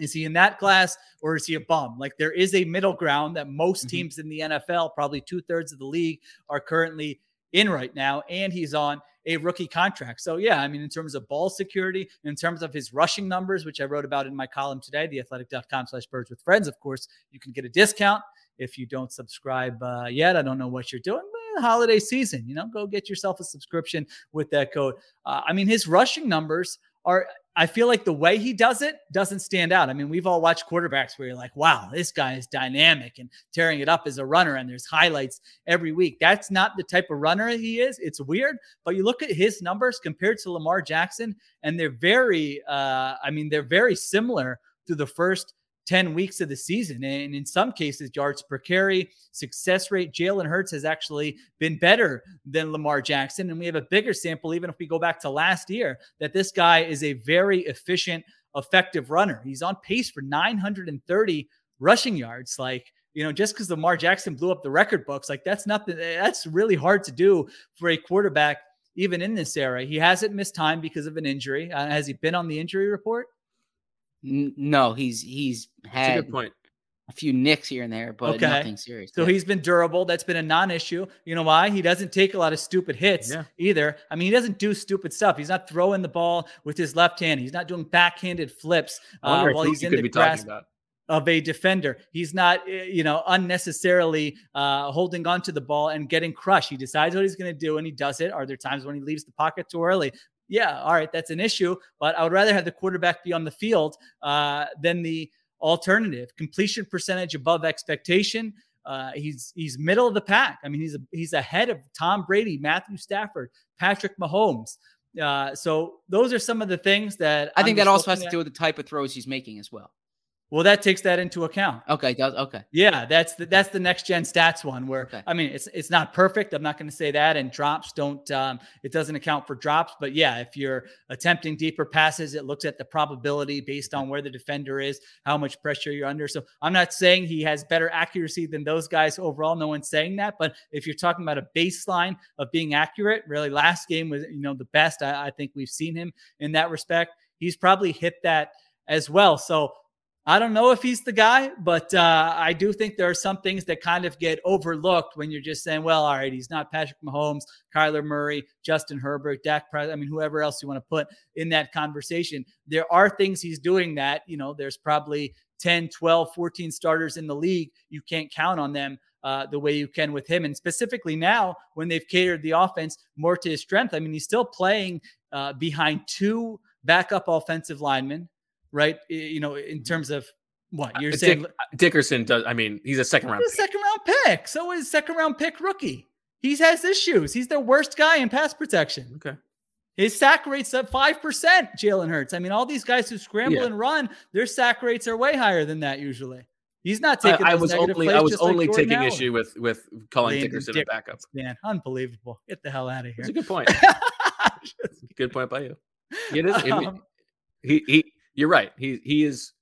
[SPEAKER 6] Is he in that class or is he a bum? Like there is a middle ground that most
[SPEAKER 3] Mhm.
[SPEAKER 6] teams in the NFL, probably two thirds of the league, are currently in right now, and he's on a rookie contract. So yeah, I mean, in terms of ball security, in terms of his rushing numbers, which I wrote about in my column today, theathletic.com slash birds with friends, of course, you can get a discount if you don't subscribe uh, yet. I don't know what you're doing. but holiday season, you know, go get yourself a subscription with that code. Uh, I mean, his rushing numbers are. I feel like the way he does it doesn't stand out. I mean, we've all watched quarterbacks where you're like, wow, this guy is dynamic and tearing it up as a runner, and there's highlights every week. That's not the type of runner he is. It's weird, but you look at his numbers compared to Lamar Jackson, and they're very, uh, I mean, they're very similar through the first 10 weeks of the season. And in some cases, yards per carry, success rate, Jalen Hurts has actually been better than Lamar Jackson. And we have a bigger sample, even if we go back to last year, that this guy is a very efficient, effective runner. He's on pace for 930 rushing yards. Like, you know, just because Lamar Jackson blew up the record books, like that's nothing, that's really hard to do for a quarterback, even in this era. He hasn't missed time because of an injury. Uh, has he been on the injury report?
[SPEAKER 3] N- No, he's he's
[SPEAKER 4] That's a
[SPEAKER 3] had
[SPEAKER 4] good point.
[SPEAKER 3] a few nicks here and there, but
[SPEAKER 6] Okay.
[SPEAKER 3] nothing serious.
[SPEAKER 6] So
[SPEAKER 3] Yeah.
[SPEAKER 6] he's been durable. That's been a non-issue. You know why? He doesn't take a lot of stupid hits
[SPEAKER 4] Yeah.
[SPEAKER 6] either. I mean, he doesn't do stupid stuff. He's not throwing the ball with his left hand. He's not doing backhanded flips uh, while he's in the grasp of a defender. He's not, uh, you know, unnecessarily uh, holding on to the ball and getting crushed. He decides what he's going to do and he does it. Are there times when he leaves the pocket too early? Yeah, all right, that's an issue. But I would rather have the quarterback be on the field uh, than the alternative. Completion percentage above expectation. Uh, he's he's middle of the pack. I mean, he's a, he's ahead of Tom Brady, Matthew Stafford, Patrick Mahomes. Uh, so those are some of the things that
[SPEAKER 3] I
[SPEAKER 6] I'm
[SPEAKER 3] think that also has to
[SPEAKER 6] at.
[SPEAKER 3] do with the type of throws he's making as well.
[SPEAKER 6] Well, that takes that into account.
[SPEAKER 3] Okay, does okay.
[SPEAKER 6] Yeah, that's the that's the next gen stats one where
[SPEAKER 3] Okay.
[SPEAKER 6] I mean it's it's not perfect. I'm not going to say that, and drops don't um, it doesn't account for drops. But yeah, if you're attempting deeper passes, it looks at the probability based on where the defender is, how much pressure you're under. So I'm not saying he has better accuracy than those guys overall. No one's saying that. But if you're talking about a baseline of being accurate, really last game was you know the best I, I think we've seen him in that respect. He's probably hit that as well. So I don't know if he's the guy, but uh, I do think there are some things that kind of get overlooked when you're just saying, well, all right, he's not Patrick Mahomes, Kyler Murray, Justin Herbert, Dak Prescott. I mean, whoever else you want to put in that conversation. There are things he's doing that, you know, there's probably 10, 12, 14 starters in the league. You can't count on them uh, the way you can with him. And specifically now, when they've catered the offense more to his strength, I mean, he's still playing uh, behind two backup offensive linemen right? You know, in terms of what you're
[SPEAKER 4] Uh,
[SPEAKER 6] saying,
[SPEAKER 4] Dick- Dickerson does. I mean, he's a second round.
[SPEAKER 6] he's a
[SPEAKER 4] pick.
[SPEAKER 6] second round pick. So is second round pick rookie. He has issues. He's their worst guy in pass protection.
[SPEAKER 4] Okay.
[SPEAKER 6] His sack rate's at five percent. Jalen Hurts. I mean, all these guys who scramble
[SPEAKER 4] Yeah.
[SPEAKER 6] and run, their sack rates are way higher than that usually. He's not taking.
[SPEAKER 4] I
[SPEAKER 6] those
[SPEAKER 4] was only I was
[SPEAKER 6] just like
[SPEAKER 4] only taking
[SPEAKER 6] Howard.
[SPEAKER 4] issue with with calling
[SPEAKER 6] Landon
[SPEAKER 4] Dickerson a backup.
[SPEAKER 6] Man, unbelievable. Get the hell out of here.
[SPEAKER 4] It's a good point. Good point by you. It is. it-
[SPEAKER 6] Um,
[SPEAKER 4] he he. You're right. He he is.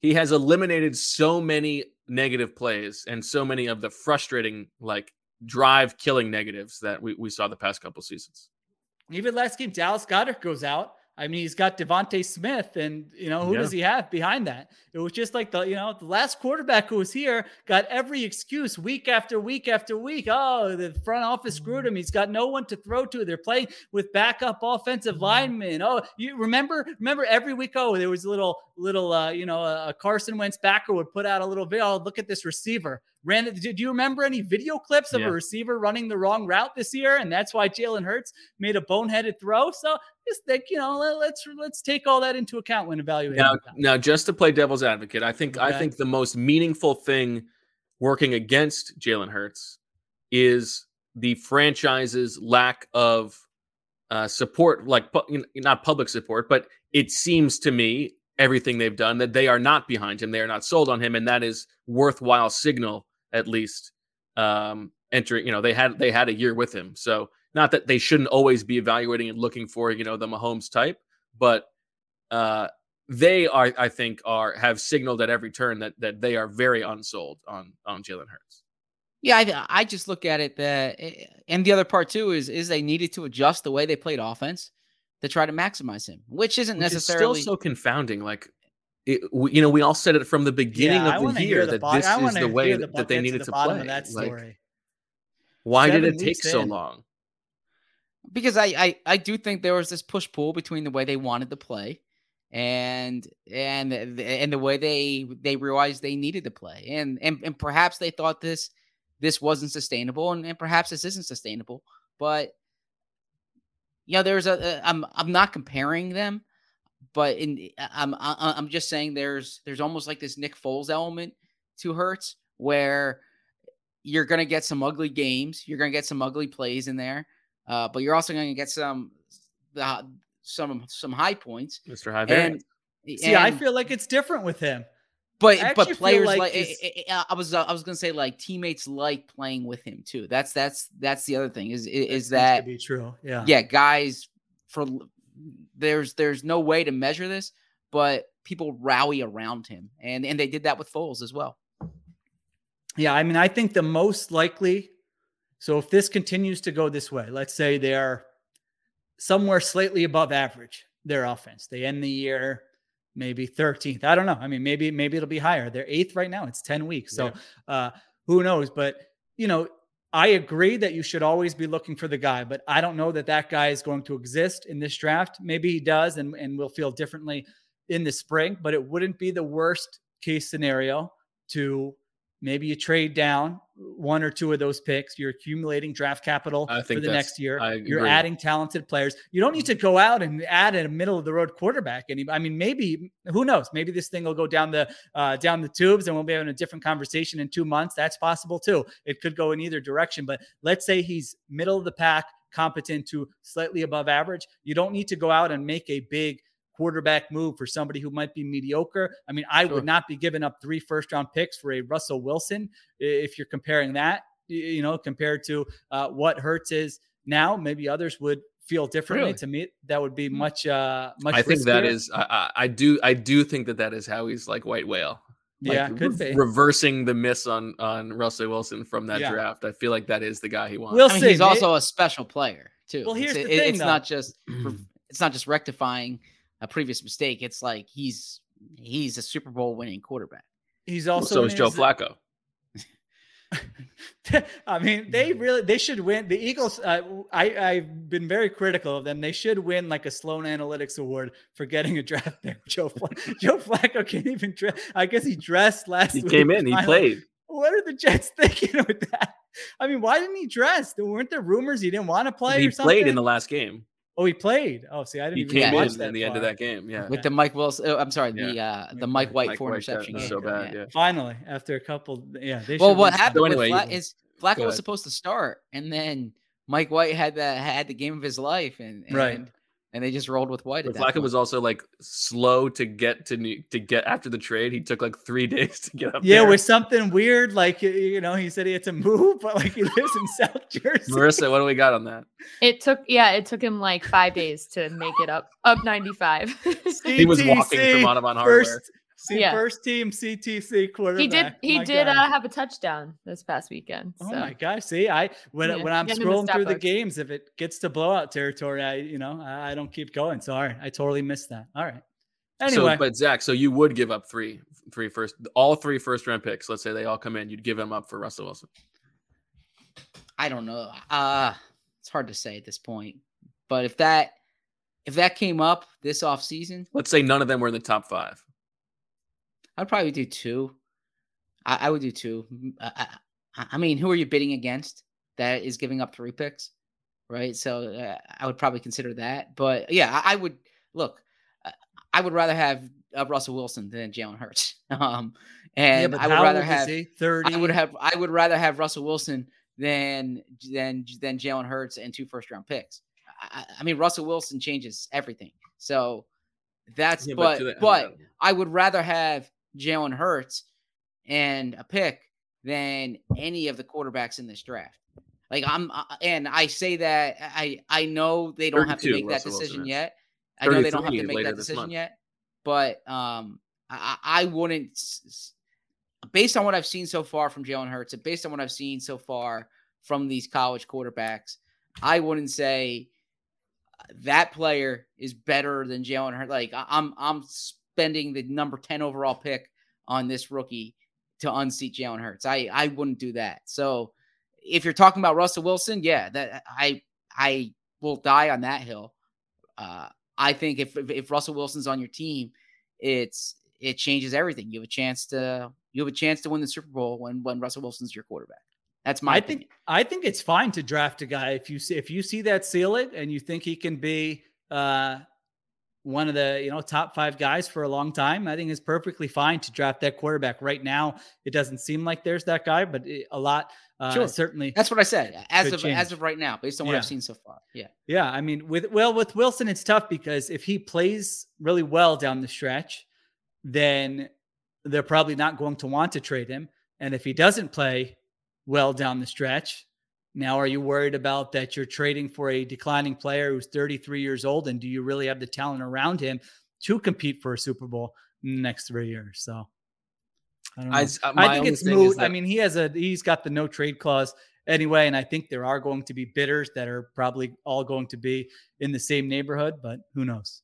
[SPEAKER 4] He has eliminated so many negative plays and so many of the frustrating like drive killing negatives that we, we saw the past couple seasons.
[SPEAKER 6] Even last game, Dallas Goedert goes out. I mean, he's got DeVonta Smith, and you know who
[SPEAKER 4] Yeah.
[SPEAKER 6] does he have behind that? It was just like the you know the last quarterback who was here got every excuse week after week after week. Oh, the front office screwed him. He's got no one to throw to. They're playing with backup offensive mm-hmm. linemen. Oh, you remember? Remember every week? Oh, there was a little little uh, you know a Carson Wentz backer would put out a little video. Oh, look at this receiver. Ran. it- Do you remember any video clips of
[SPEAKER 4] Yeah.
[SPEAKER 6] a receiver running the wrong route this year? And that's why Jalen Hurts made a boneheaded throw. So just think, you know, let, let's let's take all that into account when evaluating.
[SPEAKER 4] Now, now, just to play devil's advocate, I think I think the most meaningful thing working against Jalen Hurts is the franchise's lack of uh, support, like pu- not public support, but it seems to me everything they've done that they are not behind him, they are not sold on him, and that is worthwhile signal at least. Um, entering, you know, they had they had a year with him, so not that they shouldn't always be evaluating and looking for you know the Mahomes type, but uh, they are, I think, are have signaled at every turn that that they are very unsold on on Jalen Hurts.
[SPEAKER 3] Yeah, I, I just look at it that, eh, and the other part too is is they needed to adjust the way they played offense to try to maximize him, which isn't
[SPEAKER 4] Which is
[SPEAKER 3] necessarily.
[SPEAKER 4] still so confounding. Like, it, we, you know, we all said it from the beginning
[SPEAKER 6] Yeah, I
[SPEAKER 4] of the year
[SPEAKER 6] the
[SPEAKER 4] that
[SPEAKER 6] bo-
[SPEAKER 4] this
[SPEAKER 6] I
[SPEAKER 4] is the way
[SPEAKER 6] the
[SPEAKER 4] that, they
[SPEAKER 6] get to
[SPEAKER 4] needed
[SPEAKER 6] the
[SPEAKER 4] to play.
[SPEAKER 6] of that
[SPEAKER 4] Like,
[SPEAKER 6] story.
[SPEAKER 4] why did it take
[SPEAKER 6] weeks
[SPEAKER 4] so
[SPEAKER 6] in.
[SPEAKER 4] long?
[SPEAKER 3] because I, I I do think there was this push pull between the way they wanted to play and and the- and the way they they realized they needed to play and and, and perhaps they thought this this wasn't sustainable and, and perhaps this isn't sustainable but you know there's a, a I'm I'm not comparing them but in I'm I- I'm just saying there's there's almost like this Nick Foles element to Hurts where you're gonna get some ugly games, you're gonna get some ugly plays in there, uh, but you're also gonna get some the some some high points.
[SPEAKER 4] Mr. High
[SPEAKER 3] And,
[SPEAKER 4] Variance.
[SPEAKER 6] See, I feel like it's different with him.
[SPEAKER 3] but
[SPEAKER 6] I
[SPEAKER 3] but players
[SPEAKER 6] like
[SPEAKER 3] like,
[SPEAKER 6] his-
[SPEAKER 3] I, I- I was uh, I was gonna say like teammates like playing with him too. That's that's that's the other thing is is, is
[SPEAKER 6] seems to
[SPEAKER 3] that
[SPEAKER 6] be true? Yeah.
[SPEAKER 3] yeah guys for there's there's no way to measure this, but people rally around him and and they did that with Foles as well.
[SPEAKER 6] Yeah, I mean, I think the most likely. So if this continues to go this way, let's say they're somewhere slightly above average, their offense. They end the year maybe 13th. I don't know. I mean, maybe maybe it'll be higher. They're eighth right now. It's 10 weeks. So uh who knows? But you know, I agree that you should always be looking for the guy, but I don't know that that guy is going to exist in this draft. Maybe he does, and, and we'll feel differently in the spring, but it wouldn't be the worst case scenario to maybe you trade down one or two of those picks. You're accumulating draft capital for the next year. You're adding talented players. You don't need to go out and add a middle of the road quarterback. And I mean, maybe who knows? Maybe this thing will go down the uh, down the tubes, and we'll be having a different conversation in two months. That's possible too. It could go in either direction. But let's say he's middle of the pack, competent to slightly above average. You don't need to go out and make a big quarterback move for somebody who might be mediocre. I mean, I
[SPEAKER 3] Sure.
[SPEAKER 6] would not be giving up three first round picks for a Russell Wilson if you're comparing that, you know, compared to uh, what Hurts is now. Maybe others would feel differently.
[SPEAKER 4] Really?
[SPEAKER 6] To me, that would be much, uh, much.
[SPEAKER 4] I think that
[SPEAKER 6] riskier.
[SPEAKER 4] is. I, I, I do. I do think that that is how he's like white whale. Like,
[SPEAKER 6] yeah, could
[SPEAKER 4] re-
[SPEAKER 6] be.
[SPEAKER 4] reversing the miss on on Russell Wilson from that
[SPEAKER 6] Yeah.
[SPEAKER 4] draft. I feel like that is the guy he wants.
[SPEAKER 6] We'll
[SPEAKER 3] I mean,
[SPEAKER 6] see.
[SPEAKER 3] he's
[SPEAKER 6] May-
[SPEAKER 3] also a special player too.
[SPEAKER 6] Well, here's
[SPEAKER 3] it's,
[SPEAKER 6] the
[SPEAKER 3] it-
[SPEAKER 6] thing,
[SPEAKER 3] it's
[SPEAKER 6] though.
[SPEAKER 3] not just it's not just rectifying a previous mistake. It's like he's he's a Super Bowl winning quarterback.
[SPEAKER 6] He's also
[SPEAKER 4] so is Joe Flacco.
[SPEAKER 6] I mean, they really they should win. The Eagles. Uh, I I've been very critical of them. They should win like a Sloan Analytics Award for getting a draft pick. Joe Fla- Joe Flacco can't even dress. I guess he dressed last.
[SPEAKER 4] He
[SPEAKER 6] week
[SPEAKER 4] came in. He
[SPEAKER 6] finally.
[SPEAKER 4] played.
[SPEAKER 6] What are the Jets thinking with that? I mean, why didn't he dress? There weren't there rumors he didn't want to play.
[SPEAKER 4] He
[SPEAKER 6] or something?
[SPEAKER 4] played in the last game.
[SPEAKER 6] Oh, he played. Oh, see, I didn't
[SPEAKER 4] He
[SPEAKER 6] even
[SPEAKER 4] came
[SPEAKER 6] watch
[SPEAKER 4] in
[SPEAKER 6] that
[SPEAKER 4] in the end of that game. Yeah.
[SPEAKER 3] With the Mike Wilson, oh, I'm sorry, the uh, the Mike White
[SPEAKER 4] Mike
[SPEAKER 3] four
[SPEAKER 4] White
[SPEAKER 3] interception game.
[SPEAKER 4] so bad. Yeah.
[SPEAKER 6] Finally, after a couple, yeah. They
[SPEAKER 3] Well, what happened
[SPEAKER 4] So
[SPEAKER 3] with
[SPEAKER 4] anyway,
[SPEAKER 3] Fla- is Flacco was supposed to start, and then Mike White had the had the game of his life, and, and
[SPEAKER 6] Right.
[SPEAKER 3] And they just rolled with White.
[SPEAKER 4] But
[SPEAKER 3] At
[SPEAKER 4] Flacco
[SPEAKER 3] point.
[SPEAKER 4] was also like slow to get to New, to get after the trade. He took like three days to get up
[SPEAKER 6] Yeah,
[SPEAKER 4] there.
[SPEAKER 6] with something weird, like you know, he said he had to move, but like he lives in South Jersey.
[SPEAKER 4] Marissa, what do we got on that?
[SPEAKER 7] It took yeah, it took him like five days to make it up up 95.
[SPEAKER 4] He was walking from Audubon Hardware.
[SPEAKER 6] First, see,
[SPEAKER 7] Yeah.
[SPEAKER 6] first team CTC quarterback.
[SPEAKER 7] he did he
[SPEAKER 6] My
[SPEAKER 7] did uh, have a touchdown this past weekend.
[SPEAKER 6] Oh
[SPEAKER 7] so.
[SPEAKER 6] my gosh! See, I when
[SPEAKER 7] Yeah,
[SPEAKER 6] when I'm
[SPEAKER 7] getting in the
[SPEAKER 6] scrolling
[SPEAKER 7] stat
[SPEAKER 6] through the games, if it gets to blowout territory, I you know I, I don't keep going. So all right, I totally missed that. All right. Anyway,
[SPEAKER 4] So, but Zach, so you would give up three, three first, all three first round picks. Let's say they all come in, you'd give them up for Russell Wilson.
[SPEAKER 3] I don't know. Uh it's hard to say at this point. But if that if that came up this offseason,
[SPEAKER 4] Let's say none of them were in the top five.
[SPEAKER 3] I'd probably do two. I, I would do two. I mean, who are you bidding against that is giving up three picks? Right. So uh, I would probably consider that. But yeah, I, I would look, uh, I would rather have uh, Russell Wilson than Jalen Hurts. Um, and
[SPEAKER 6] yeah, but
[SPEAKER 3] I would
[SPEAKER 6] how
[SPEAKER 3] rather
[SPEAKER 6] old
[SPEAKER 3] have
[SPEAKER 6] thirty.
[SPEAKER 3] I would have I would rather have Russell Wilson than than than Jalen Hurts and two first round picks. I, I- I mean Russell Wilson changes everything. So that's
[SPEAKER 4] Yeah,
[SPEAKER 3] but
[SPEAKER 4] to
[SPEAKER 3] but, I would rather have Jalen Hurts and a pick than any of the quarterbacks in this draft. Like I'm uh, and I say that I I know they don't have to make that
[SPEAKER 4] Russell Wilson
[SPEAKER 3] decision yet. I know they don't have to make that decision yet. But um I, I wouldn't based on what I've seen so far from Jalen Hurts and based on what I've seen so far from these college quarterbacks, I wouldn't say that player is better than Jalen Hurts. Like I'm I'm spending the number 10 overall pick on this rookie to unseat Jalen Hurts. I I wouldn't do that. So if you're talking about Russell Wilson, yeah, that I I will die on that hill. Uh, I think if, if if Russell Wilson's on your team, it's it changes everything. You have a chance to you have a chance to win the Super Bowl when when Russell Wilson's your quarterback. That's my
[SPEAKER 6] I
[SPEAKER 3] opinion.
[SPEAKER 6] think I think it's fine to draft a guy if you see if you see that ceiling and you think he can be uh, one of the you know top five guys for a long time. I think it's perfectly fine to draft that quarterback. Right now, it doesn't seem like there's that guy, but it, a lot uh,
[SPEAKER 3] Sure.
[SPEAKER 6] certainly.
[SPEAKER 3] That's what I said. As of
[SPEAKER 6] change.
[SPEAKER 3] as of right now, based on what
[SPEAKER 6] Yeah.
[SPEAKER 3] I've seen so far. Yeah.
[SPEAKER 6] Yeah, I mean, with well, with Wilson, it's tough because if he plays really well down the stretch, then they're probably not going to want to trade him. And if he doesn't play well down the stretch, now are you worried about that you're trading for a declining player who's 33 years old? And do you really have the talent around him to compete for a Super Bowl in the next three years? So I don't know.
[SPEAKER 4] I,
[SPEAKER 6] I,
[SPEAKER 4] uh,
[SPEAKER 6] think it's moot. I mean, he has a he's got the no trade clause anyway, and I think there are going to be bidders that are probably all going to be in the same neighborhood, but who knows?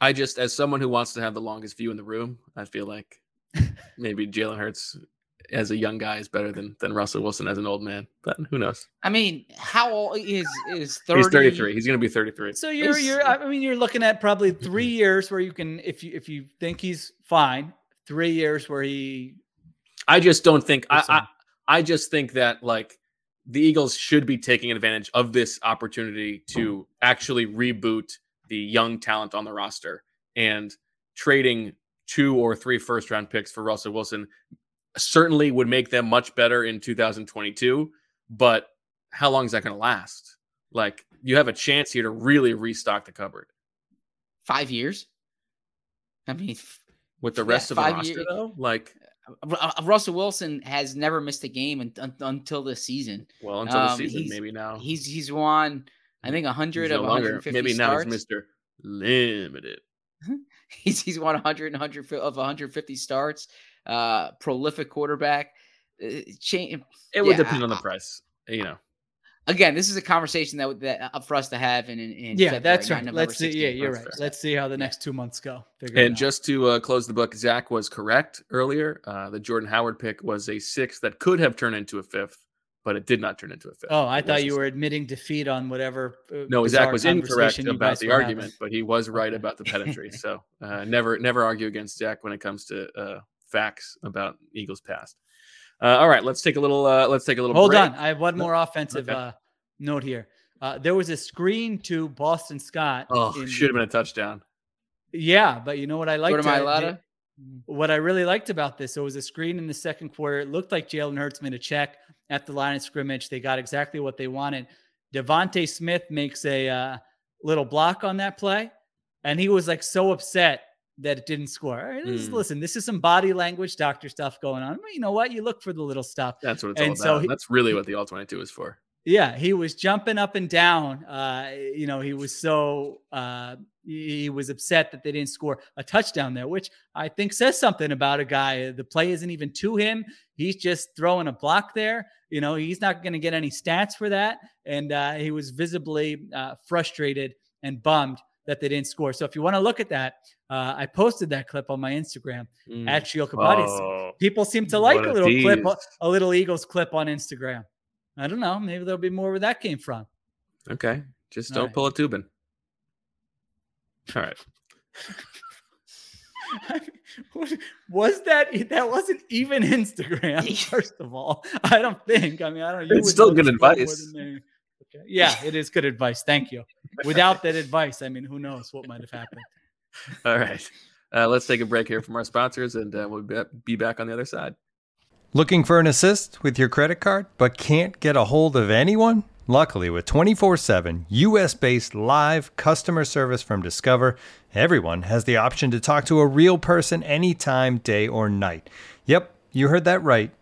[SPEAKER 4] I just, as someone who wants to have the longest view in the room, I feel like maybe Jalen Hurts as a young guy is better than than Russell Wilson as an old man. But who knows?
[SPEAKER 3] I mean, how old is is 30?
[SPEAKER 4] He's 33. He's going to be 33.
[SPEAKER 6] So you're
[SPEAKER 3] It's-
[SPEAKER 6] you're I mean you're looking at probably three years where you can if you if you think he's fine, three years where he
[SPEAKER 4] I just don't think I, I I just think that like the Eagles should be taking advantage of this opportunity to actually reboot the young talent on the roster and trading two or three first round picks for Russell Wilson certainly would make them much better in 2022 but how long is that going to last like you have a chance here to really restock the cupboard
[SPEAKER 3] five years. I mean,
[SPEAKER 4] with the
[SPEAKER 3] Yeah,
[SPEAKER 4] rest of the roster
[SPEAKER 3] year-
[SPEAKER 4] though like
[SPEAKER 3] uh, Russell Wilson has never missed a game un- un- until this season.
[SPEAKER 4] well until the
[SPEAKER 3] Um,
[SPEAKER 4] season maybe now
[SPEAKER 3] He's he's won, I think,
[SPEAKER 4] He's
[SPEAKER 3] 100
[SPEAKER 4] no
[SPEAKER 3] of
[SPEAKER 4] longer
[SPEAKER 3] 150
[SPEAKER 4] maybe now he's Mr. Limited
[SPEAKER 3] He's he's won 100 and 100 fi- of 150 starts. Uh, prolific quarterback. Uh, cha-
[SPEAKER 4] It would
[SPEAKER 3] Yeah,
[SPEAKER 4] depend on the price, you know.
[SPEAKER 3] again, this is a conversation that would that uh, for us to have in in, in
[SPEAKER 6] Yeah,
[SPEAKER 3] February,
[SPEAKER 6] that's right.
[SPEAKER 3] November
[SPEAKER 6] Let's see. Yeah, you're right.
[SPEAKER 4] fair.
[SPEAKER 6] Let's see how the next two months go.
[SPEAKER 4] And just to uh, close the book, Zach was correct earlier. Uh, the Jordan Howard pick was a six that could have turned into a fifth, but it did not turn into a fifth.
[SPEAKER 6] Oh, I
[SPEAKER 4] It
[SPEAKER 6] thought you were admitting defeat on whatever. uh,
[SPEAKER 4] No, Zach
[SPEAKER 6] bizarre
[SPEAKER 4] was incorrect
[SPEAKER 6] conversation
[SPEAKER 4] about the
[SPEAKER 6] were having.
[SPEAKER 4] argument, but he was right about the pedantry. so uh, never, never argue against Zach when it comes to uh, facts about Eagles past. Uh, all right, let's take a little. Uh, let's take a little.
[SPEAKER 6] Hold
[SPEAKER 4] break.
[SPEAKER 6] on, I have one more offensive
[SPEAKER 4] Okay.
[SPEAKER 6] uh, note here. Uh, there was a screen to Boston Scott.
[SPEAKER 4] Oh,
[SPEAKER 6] in-
[SPEAKER 4] should have been a touchdown.
[SPEAKER 6] Yeah, but you know what I liked?
[SPEAKER 3] Jordan
[SPEAKER 6] uh,
[SPEAKER 3] Mailata?
[SPEAKER 6] what I really liked about this, it was a screen in the second quarter. It looked like Jalen Hurts made a check at the line of scrimmage. They got exactly what they wanted. DeVonta Smith makes a uh, little block on that play, and he was like so upset that it didn't score. Right,
[SPEAKER 4] Mm.
[SPEAKER 6] listen, this is some body language doctor stuff going on. But you know what? You look for the little stuff.
[SPEAKER 4] That's what it's
[SPEAKER 6] And
[SPEAKER 4] all
[SPEAKER 6] so he-
[SPEAKER 4] That's really what the all twenty two is for.
[SPEAKER 6] Yeah, he was jumping up and down. Uh, you know, he was so uh, he he was upset that they didn't score a touchdown there, which I think says something about a guy. The play isn't even to him; he's just throwing a block there. You know, he's not going to get any stats for that, and uh, he was visibly uh, frustrated and bummed that they didn't score. So, if you want to look at that, uh, I posted that clip on my Instagram
[SPEAKER 4] Mm.
[SPEAKER 6] at Sheil Kapadia
[SPEAKER 4] Oh,
[SPEAKER 6] people seem to like a little clip, a little Eagles clip on Instagram. I don't know. Maybe there'll be more where that came from.
[SPEAKER 4] okay. Just
[SPEAKER 6] All
[SPEAKER 4] don't
[SPEAKER 6] right.
[SPEAKER 4] pull a tubing. All right.
[SPEAKER 6] Was that that wasn't even Instagram? First of all, I don't think. I mean, I don't.
[SPEAKER 4] It's still good advice.
[SPEAKER 6] Than me. Okay. Yeah, it is good advice. Thank you. Without that advice, I mean, who knows what might have happened.
[SPEAKER 4] All right. Uh, let's take a break here from our sponsors, and uh, we'll be- be back on the other side.
[SPEAKER 5] Looking for an assist with your credit card but can't get a hold of anyone? Luckily, with 24 7 US based live customer service from Discover, everyone has the option to talk to a real person anytime, day or night. Yep, you heard that right.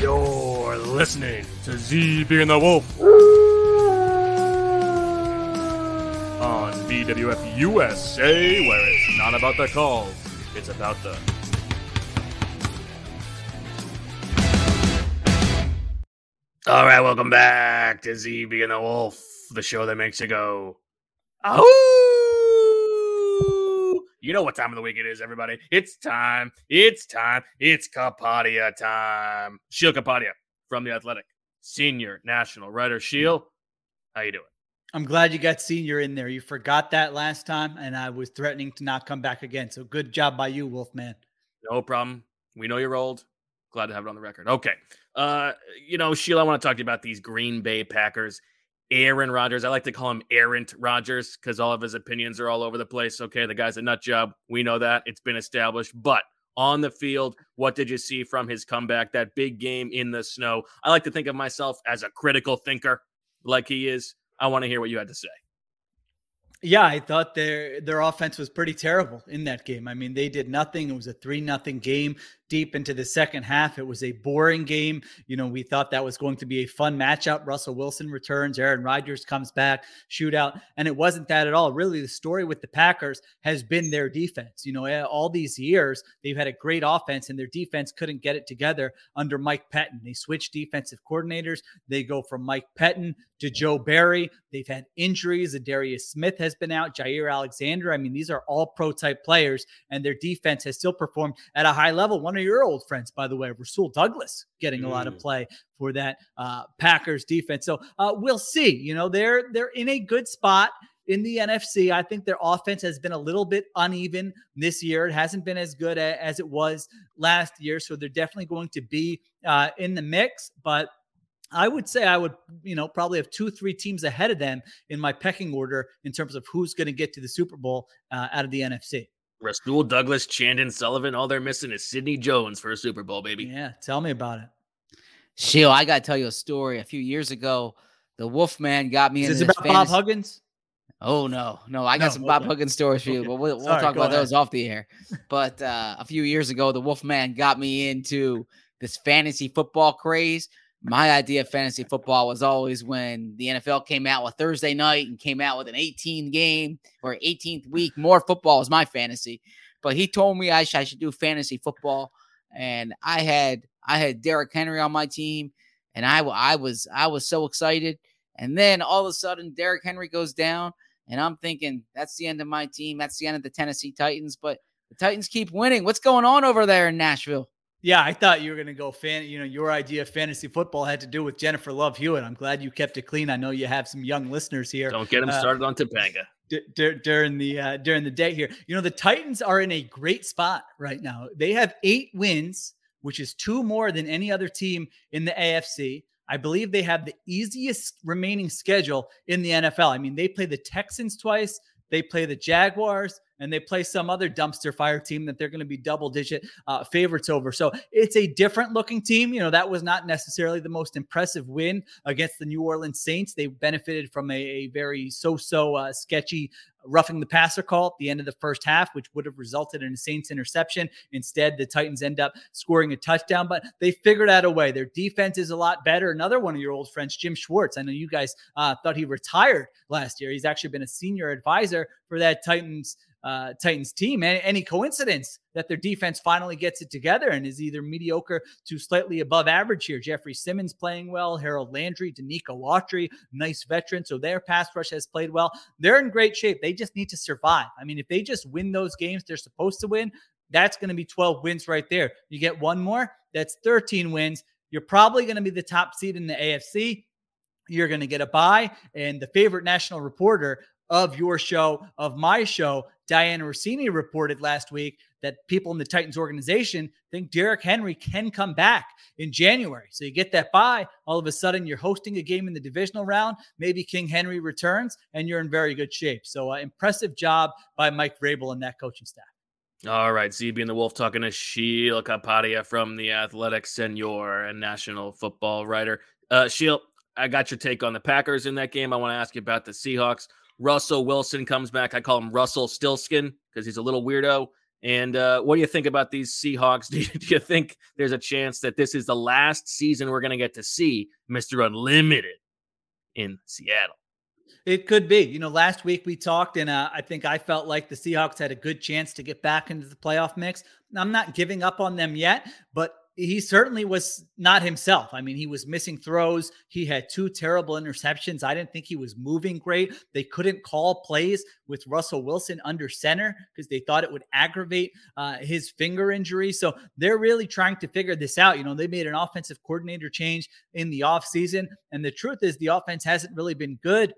[SPEAKER 4] You're listening to Z and the Wolf on BWF USA, where it's not about the calls, it's about the. All right, welcome back to Z and the Wolf, the show that makes you go, oh! You know what time of the week it is, everybody. It's time. It's time. It's Kapadia time. Sheil Kapadia from The Athletic, senior national writer. Sheil, how you doing?
[SPEAKER 6] I'm glad you got senior in there. You forgot that last time, and I was threatening to not come back again. So good job by you, Wolfman.
[SPEAKER 4] No problem. We know you're old. Glad to have it on the record. Okay. Uh, you know, Sheila, I want to talk to you about these Green Bay Packers. Aaron Rodgers. I like to call him Errant Rodgers because all of his opinions are all over the place. Okay, the guy's a nut job. We know that. It's been established. But on the field, what did you see from his comeback? That big game in the snow. I like to think of myself as a critical thinker, like he is. I want to hear what you had to say.
[SPEAKER 6] Yeah, I thought their their offense was pretty terrible in that game. I mean, they did nothing. It was a three nothing game deep into the second half. It was a boring game. You know, we thought that was going to be a fun matchup. Russell Wilson returns, Aaron Rodgers comes back, shootout, and it wasn't that at all. Really, the story with the Packers has been their defense. You know, eh, all these years they've had a great offense, and their defense couldn't get it together under Mike Pettine. They switched defensive coordinators. They go from Mike Pettine to Joe Barry. They've had injuries. Darius Smith has been out. Jaire Alexander. I mean, these are all pro type players, and their defense has still performed at a high level. One of your old friends, by the way, Rasul Douglas, getting a lot of
[SPEAKER 4] Mm.
[SPEAKER 6] play for that uh, Packers defense. So uh, we'll see. You know, they're they're in a good spot in the NFC. I think their offense has been a little bit uneven this year. It hasn't been as good a, as it was last year. So they're definitely going to be uh, in the mix, but. I would say I would, you know, probably have two, three teams ahead of them in my pecking order in terms of who's going to get to the Super Bowl uh, out of the NFC.
[SPEAKER 4] Rasul Douglas, Chandon Sullivan, all they're missing is Sidney Jones for a Super Bowl, baby.
[SPEAKER 6] Yeah, tell me about it.
[SPEAKER 3] Sheil, I got to tell you a story. A few years ago, the Wolfman got me
[SPEAKER 6] Is
[SPEAKER 3] into
[SPEAKER 6] this
[SPEAKER 3] this
[SPEAKER 6] about Bob Huggins?
[SPEAKER 3] Oh no, no, I got
[SPEAKER 6] No,
[SPEAKER 3] some Bob
[SPEAKER 6] okay.
[SPEAKER 3] Huggins stories for you,
[SPEAKER 6] Okay.
[SPEAKER 3] but we'll, we'll
[SPEAKER 6] Sorry,
[SPEAKER 3] talk
[SPEAKER 6] go
[SPEAKER 3] about those off the air. But uh, a few years ago, the Wolfman got me into this fantasy football craze. My idea of fantasy football was always when the NFL came out with Thursday night and came out with an 18 game or 18th week. More football is my fantasy, but he told me I should, I should do fantasy football, and I had I had Derrick Henry on my team, and I I was I was so excited. And then all of a sudden, Derrick Henry goes down. And I'm thinking, that's the end of my team. That's the end of the Tennessee Titans. But the Titans keep winning. What's going on over there in Nashville?
[SPEAKER 6] Yeah, I thought you were going to go fan. You know, your idea of fantasy football had to do with Jennifer Love Hewitt. I'm glad you kept it clean. I know you have some young listeners here.
[SPEAKER 4] Don't get them
[SPEAKER 6] Uh,
[SPEAKER 4] started on Topanga.
[SPEAKER 6] d- d- during the uh, during the day here. You know, the Titans are in a great spot right now. They have eight wins, which is two more than any other team in the AFC. I believe they have the easiest remaining schedule in the NFL. I mean, they play the Texans twice, they play the Jaguars, and they play some other dumpster fire team that they're going to be double digit uh, favorites over. So it's a different looking team. You know, that was not necessarily the most impressive win against the New Orleans Saints. They benefited from a, a very so so uh, sketchy roughing the passer call at the end of the first half, which would have resulted in a Saints interception. Instead, the Titans end up scoring a touchdown, but they figured out a way. Their defense is a lot better. Another one of your old friends, Jim Schwartz. I know you guys uh, thought he retired last year. He's actually been a senior advisor for that Titans uh, Titans team. Any coincidence that their defense finally gets it together and is either mediocre to slightly above average here? Jeffrey Simmons playing well, Harold Landry, Denico Autry, nice veteran. So their pass rush has played well. They're in great shape. They just need to survive. I mean, if they just win those games they're supposed to win, that's going to be 12 wins right there. You get one more, that's 13 wins. You're probably going to be the top seed in the AFC. You're going to get a bye. And the favorite national reporter of your show, of my show, Dianna Russini reported last week that people in the Titans organization think Derrick Henry can come back in January. So you get that bye. All of a sudden, you're hosting a game in the divisional round. Maybe King Henry returns, and you're in very good shape. So, uh, impressive job by Mike Vrabel and that coaching staff.
[SPEAKER 4] All right, ZB and the Wolf talking to Sheila Kapadia from the Athletic Senor and national football writer. Uh, Sheila, I got your take on the Packers in that game. I want to ask you about the Seahawks. Russell Wilson comes back. I call him Russell Stillskin because he's a little weirdo. And uh, what do you think about these Seahawks? Do you, do you think there's a chance that this is the last season we're going to get to see Mr. Unlimited in Seattle?
[SPEAKER 6] It could be. You know, last week we talked, and uh, I think I felt like the Seahawks had a good chance to get back into the playoff mix. I'm not giving up on them yet, but he certainly was not himself. I mean, he was missing throws. He had two terrible interceptions. I didn't think he was moving great. They couldn't call plays with Russell Wilson under center because they thought it would aggravate uh, his finger injury. So they're really trying to figure this out. You know, they made an offensive coordinator change in the offseason. And the truth is, the offense hasn't really been good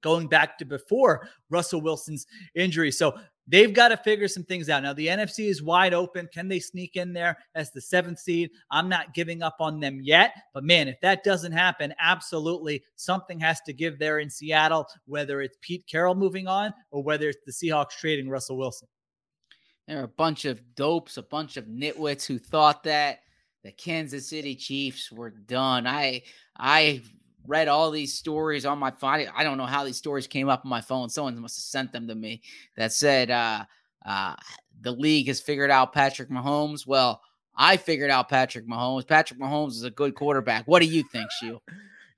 [SPEAKER 6] going back to before Russell Wilson's injury. So they've got to figure some things out. Now, the NFC is wide open. Can they sneak in there as the seventh seed? I'm not giving up on them yet. But man, if that doesn't happen, absolutely something has to give there in Seattle, whether it's Pete Carroll moving on or whether it's the Seahawks trading Russell Wilson.
[SPEAKER 3] There are a bunch of dopes, a bunch of nitwits who thought that the Kansas City Chiefs were done. I I read all these stories on my phone. I don't know how these stories came up on my phone. Someone must have sent them to me that said uh, uh, the league has figured out Patrick Mahomes. Well, I figured out Patrick Mahomes. Patrick Mahomes is a good quarterback. What do you think, Sheil?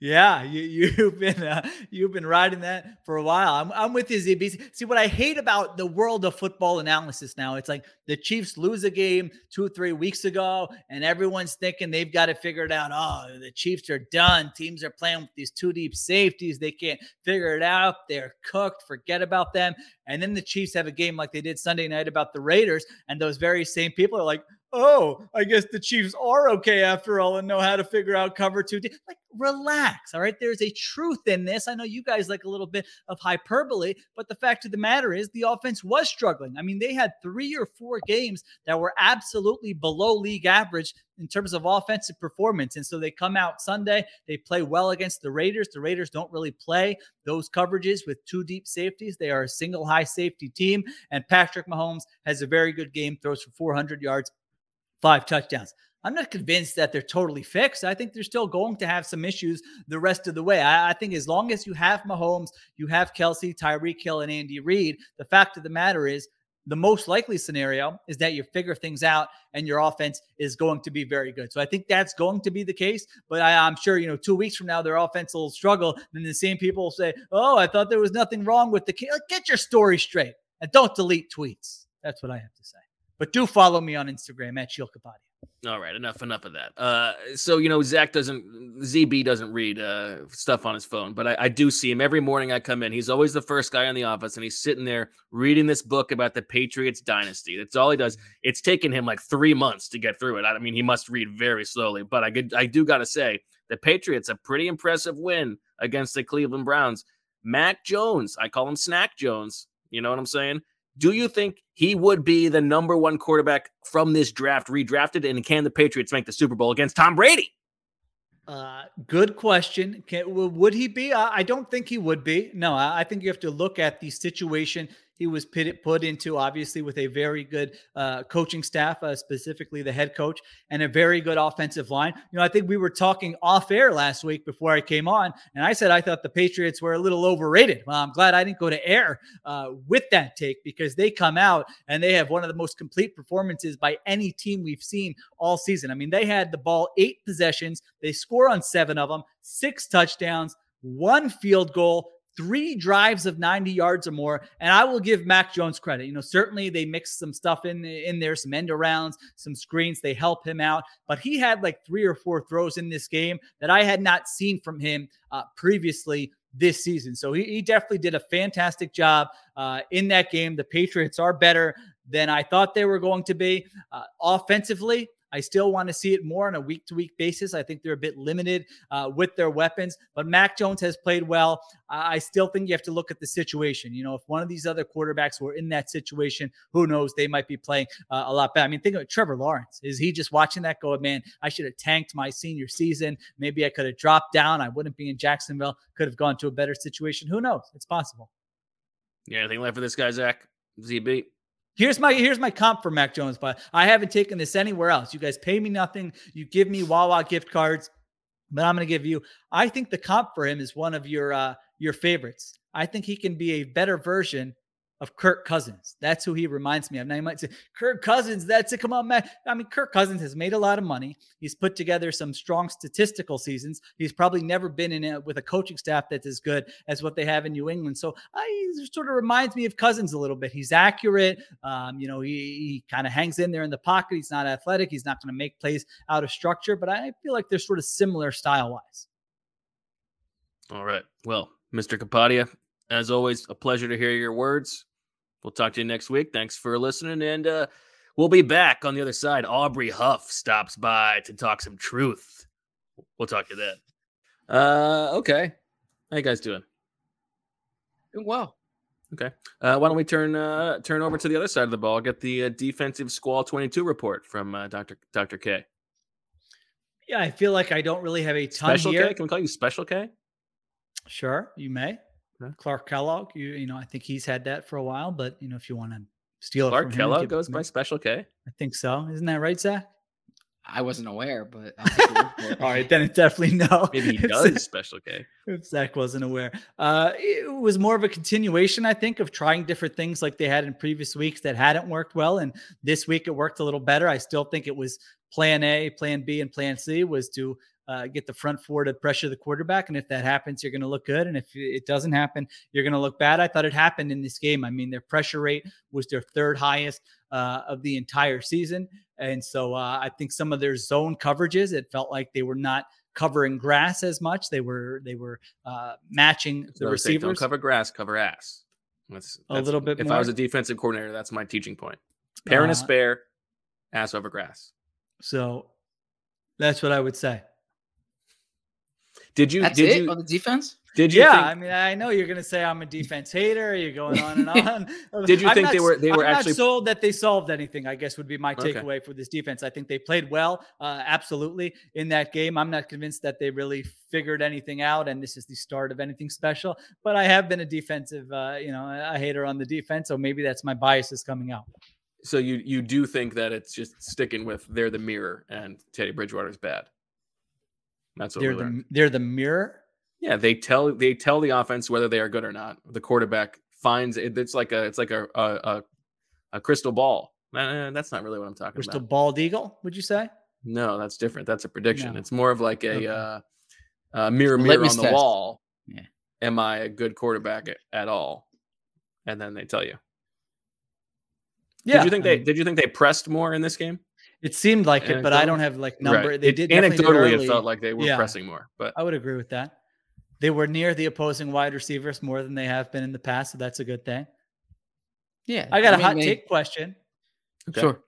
[SPEAKER 6] Yeah, you, you've been uh, you've been riding that for a while. I'm, I'm with you, ZB. See what I hate about the world of football analysis now. It's like the Chiefs lose a game two three weeks ago, and everyone's thinking they've got to figure it out. Oh, the Chiefs are done. Teams are playing with these two deep safeties. They can't figure it out. They're cooked. Forget about them. And then the Chiefs have a game like they did Sunday night about the Raiders, and those very same people are like, oh, I guess the Chiefs are okay after all and know how to figure out cover two. Like, relax. All right. There's a truth in this. I know you guys like a little bit of hyperbole, but the fact of the matter is the offense was struggling. I mean, they had three or four games that were absolutely below league average in terms of offensive performance. And so they come out Sunday, they play well against the Raiders. The Raiders don't really play those coverages with two deep safeties. They are a single high safety team. And Patrick Mahomes has a very good game, throws for 400 yards, five touchdowns. I'm not convinced that they're totally fixed. I think they're still going to have some issues the rest of the way. I, I, think as long as you have Mahomes, you have Kelce, Tyreek Hill, and Andy Reid, the fact of the matter is the most likely scenario is that you figure things out and your offense is going to be very good. So I think that's going to be the case. But I, am sure, you know, two weeks from now, their offense will struggle. Then the same people will say, oh, I thought there was nothing wrong with the kid. Get your story straight and don't delete tweets. That's what I have to say. But do follow me on Instagram at Sheil Kapadia.
[SPEAKER 4] All right, enough enough of that. Uh, so you know, Zach doesn't ZB doesn't read uh, stuff on his phone, but I, I do see him every morning. I come in, he's always the first guy in the office, and he's sitting there reading this book about the Patriots dynasty. That's all he does. It's taken him like three months to get through it. I mean, he must read very slowly, but I could, I do got to say, the Patriots a pretty impressive win against the Cleveland Browns. Mac Jones, I call him Snack Jones. You know what I'm saying? Do you think he would be the number one quarterback from this draft, redrafted? And can the Patriots make the Super Bowl against Tom Brady?
[SPEAKER 6] Uh, good question. Can, would he be? I, I don't think he would be. No, I, I think you have to look at the situation he was put, into, obviously, with a very good uh, coaching staff, uh, specifically the head coach, and a very good offensive line. You know, I think we were talking off air last week before I came on, and I said I thought the Patriots were a little overrated. Well, I'm glad I didn't go to air uh, with that take because they come out and they have one of the most complete performances by any team we've seen all season. I mean, they had the ball eight possessions, they score on seven of them, six touchdowns, one field goal, three drives of 90 yards or more. And I will give Mac Jones credit. You know, certainly they mix some stuff in in there, some end arounds, some screens. They help him out. But he had like three or four throws in this game that I had not seen from him uh, previously this season. So he, he, definitely did a fantastic job uh, in that game. The Patriots are better than I thought they were going to be. Uh, offensively, I still want to see it more on a week to week basis. I think they're a bit limited uh, with their weapons, but Mac Jones has played well. I still think you have to look at the situation. You know, if one of these other quarterbacks were in that situation, who knows? They might be playing uh, a lot better. I mean, think of it, Trevor Lawrence. Is he just watching that go, man, I should have tanked my senior season. Maybe I could have dropped down. I wouldn't be in Jacksonville, could have gone to a better situation. Who knows? It's possible.
[SPEAKER 4] Yeah, anything left for this guy, Zach? ZB?
[SPEAKER 6] Here's my here's my comp for Mac Jones, but I haven't taken this anywhere else. You guys pay me nothing. You give me Wawa gift cards, but I'm going to give you. I think the comp for him is one of your uh, your favorites. I think he can be a better version of Kirk Cousins. That's who he reminds me of. Now you might say, Kirk Cousins, that's it. Come on, man. I mean, Kirk Cousins has made a lot of money. He's put together some strong statistical seasons. He's probably never been in it with a coaching staff that's as good as what they have in New England. So he sort of reminds me of Cousins a little bit. He's accurate. Um, you know, he, he kind of hangs in there in the pocket. He's not athletic. He's not going to make plays out of structure, but I feel like they're sort of similar style wise.
[SPEAKER 4] All right. Well, Mr. Kapadia, as always, a pleasure to hear your words. We'll talk to you next week. Thanks for listening. And uh, we'll be back on the other side. Aubrey Huff stops by to talk some truth. We'll talk to you then. Uh, okay. How you guys doing?
[SPEAKER 3] Doing well.
[SPEAKER 4] Okay. Uh, why don't we turn uh, turn over to the other side of the ball? Get the uh, defensive squall twenty two report from uh, Doctor Doctor K.
[SPEAKER 6] Yeah, I feel like I don't really have a ton
[SPEAKER 4] Special
[SPEAKER 6] here.
[SPEAKER 4] K? Can we call you Special K?
[SPEAKER 6] Sure, you may.
[SPEAKER 4] Okay.
[SPEAKER 6] Clark Kellogg, you you know, I think he's had that for a while, but you know, if you want to steal it
[SPEAKER 4] Clark
[SPEAKER 6] from
[SPEAKER 4] Kellogg
[SPEAKER 6] give it
[SPEAKER 4] goes by. Special K.
[SPEAKER 6] I think so. Isn't that right, Zach?
[SPEAKER 3] I wasn't aware, but I'll take your word for it.
[SPEAKER 6] All right, then it definitely no.
[SPEAKER 4] Maybe he does
[SPEAKER 6] Zach-
[SPEAKER 4] Special K.
[SPEAKER 6] if Zach wasn't aware. Uh, it was more of a continuation, I think, of trying different things like they had in previous weeks that hadn't worked well. And this week it worked a little better. I still think it was plan A, plan B, and plan C was to uh, get the front four to pressure the quarterback. And if that happens, you're going to look good. And if it doesn't happen, you're going to look bad. I thought it happened in this game. I mean, their pressure rate was their third highest uh, of the entire season. And so uh, I think some of their zone coverages, it felt like they were not covering grass as much. They were they were uh, matching the
[SPEAKER 4] I say, Don't cover grass, cover ass. That's,
[SPEAKER 6] A little bit
[SPEAKER 4] If I was a defensive coordinator, that's my teaching point. Pair and a
[SPEAKER 6] Uh,
[SPEAKER 4] spare, ass over grass.
[SPEAKER 6] So that's what I would say.
[SPEAKER 4] Did you?
[SPEAKER 3] That's
[SPEAKER 4] did
[SPEAKER 3] it
[SPEAKER 4] you?
[SPEAKER 3] on the defense.
[SPEAKER 4] Did you?
[SPEAKER 6] yeah,
[SPEAKER 4] think-
[SPEAKER 6] I mean, I know you're going to say I'm a defense hater. Are You're going on and on.
[SPEAKER 4] Did you
[SPEAKER 6] I'm
[SPEAKER 4] think
[SPEAKER 6] not
[SPEAKER 4] they were- they were
[SPEAKER 6] I'm not
[SPEAKER 4] actually-
[SPEAKER 6] sold that they solved anything? I guess would be my
[SPEAKER 4] Okay.
[SPEAKER 6] takeaway for this defense. I think they played well, uh, absolutely in that game. I'm not convinced that they really figured anything out, and this is the start of anything special. But I have been a defensive, uh, you know, a hater on the defense, so maybe that's my biases coming out.
[SPEAKER 4] so you you do think that it's just sticking with they're the mirror and Teddy Bridgewater's bad. That's what
[SPEAKER 6] They're
[SPEAKER 4] learned.
[SPEAKER 6] the they're the mirror.
[SPEAKER 4] Yeah, they tell they tell the offense whether they are good or not. The quarterback finds it, it's like a it's like a a, a, a crystal ball. Uh, that's not really what I'm talking
[SPEAKER 6] Crystal
[SPEAKER 4] about.
[SPEAKER 6] Crystal bald eagle. Would you say?
[SPEAKER 4] No, that's different. That's a prediction.
[SPEAKER 6] No.
[SPEAKER 4] It's more of like a
[SPEAKER 6] Okay.
[SPEAKER 4] uh, uh, mirror mirror on the
[SPEAKER 3] test.
[SPEAKER 4] wall.
[SPEAKER 3] Yeah.
[SPEAKER 4] Am I a good quarterback at, at all? And then they tell you.
[SPEAKER 6] Yeah,
[SPEAKER 4] did you think
[SPEAKER 6] I
[SPEAKER 4] they
[SPEAKER 6] mean,
[SPEAKER 4] did you think they pressed more in this game?
[SPEAKER 6] It seemed like it, but I don't have like number.
[SPEAKER 4] Right.
[SPEAKER 6] They
[SPEAKER 4] It-
[SPEAKER 6] did definitely did
[SPEAKER 4] anecdotally, it felt like they were
[SPEAKER 6] Yeah.
[SPEAKER 4] pressing more, but
[SPEAKER 6] I would agree with that. They were near the opposing wide receivers more than they have been in the past, so that's a good thing.
[SPEAKER 3] Yeah,
[SPEAKER 6] I got a
[SPEAKER 3] mean,
[SPEAKER 6] hot
[SPEAKER 3] they-
[SPEAKER 6] take question.
[SPEAKER 4] Okay.
[SPEAKER 3] Sure.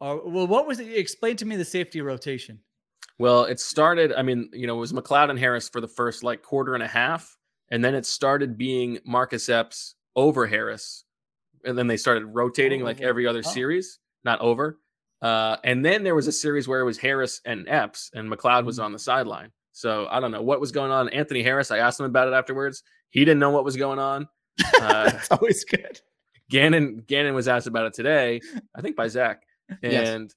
[SPEAKER 6] Uh, well, what was it? Explain to me the safety rotation.
[SPEAKER 4] Well, it started. I mean, you know, it was McLeod and Harris for the first like quarter and a half, and then it started being Marcus Epps over Harris, and then they started rotating like every other
[SPEAKER 6] Oh.
[SPEAKER 4] series, not over. Uh, and then there was a series where it was Harris and Epps, and McLeod was
[SPEAKER 6] Mm.
[SPEAKER 4] on the sideline. So I don't know what was going on. Anthony Harris, I asked him about it afterwards. He didn't know what was going on. Uh,
[SPEAKER 6] That's always good.
[SPEAKER 4] Gannon Gannon was asked about it today, I think by Zach,
[SPEAKER 3] Yes.
[SPEAKER 4] and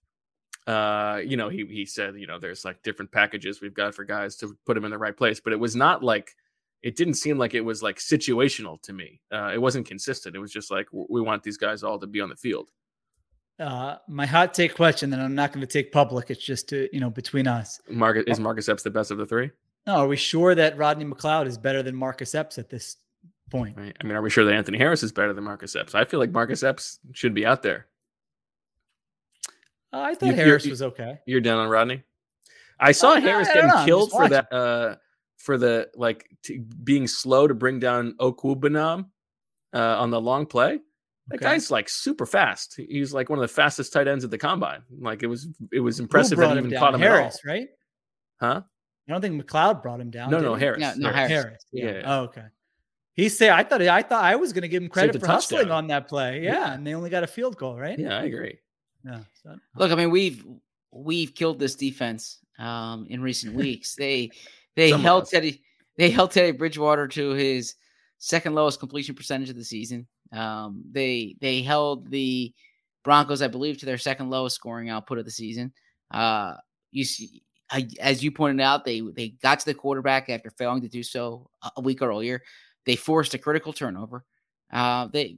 [SPEAKER 4] uh, you know he he said you know there's like different packages we've got for guys to put them in the right place, but it was not like it didn't seem like it was like situational to me. Uh, it wasn't consistent. It was just like we want these guys all to be on the field.
[SPEAKER 6] Uh, my hot take question that I'm not going to take public. It's just to you know between us.
[SPEAKER 4] Marcus is Marcus Epps the best of the three?
[SPEAKER 6] No, are we sure that Rodney McLeod is better than Marcus Epps at this point?
[SPEAKER 4] Right? I mean, are we sure that Anthony Harris is better than Marcus Epps? I feel like Marcus Epps should be out there.
[SPEAKER 6] Uh, I
[SPEAKER 4] You-
[SPEAKER 6] thought
[SPEAKER 4] you're-
[SPEAKER 6] Harris was okay.
[SPEAKER 4] You're down on Rodney. I saw
[SPEAKER 6] Uh,
[SPEAKER 4] Harris
[SPEAKER 6] I don't
[SPEAKER 4] getting
[SPEAKER 6] know,
[SPEAKER 4] killed for that. Uh, for the like t- being slow to bring down Okwuegbunam uh, on the long play. That
[SPEAKER 6] Okay.
[SPEAKER 4] guy's like super fast. He's like one of the fastest tight ends at the combine. Like it was, it was impressive that
[SPEAKER 6] brought
[SPEAKER 4] he even
[SPEAKER 6] down?
[SPEAKER 4] caught him
[SPEAKER 6] Harris,
[SPEAKER 4] at all.
[SPEAKER 6] right?
[SPEAKER 4] Huh?
[SPEAKER 6] I don't think McLeod brought him down.
[SPEAKER 4] No, no. Harris.
[SPEAKER 3] No, no,
[SPEAKER 4] Harris.
[SPEAKER 6] Harris. Yeah.
[SPEAKER 4] Yeah, yeah.
[SPEAKER 6] Oh, okay. He said, I thought, I thought I was going to give him credit
[SPEAKER 4] a
[SPEAKER 6] for hustling on that play. Yeah,
[SPEAKER 4] Yeah.
[SPEAKER 6] and they only got a field goal, right?
[SPEAKER 4] Yeah, I agree.
[SPEAKER 6] Yeah. so-
[SPEAKER 3] Look, I mean, we've we've killed this defense um, in recent weeks. They they
[SPEAKER 4] Some
[SPEAKER 3] held
[SPEAKER 4] us.
[SPEAKER 3] Teddy they held Teddy Bridgewater to his second lowest completion percentage of the season. Um, they they held the Broncos, I believe, to their second lowest scoring output of the season. Uh, you see, I, as you pointed out, they they got to the quarterback after failing to do so a- week earlier. They forced a critical turnover. Uh, they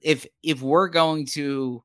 [SPEAKER 3] if if we're going to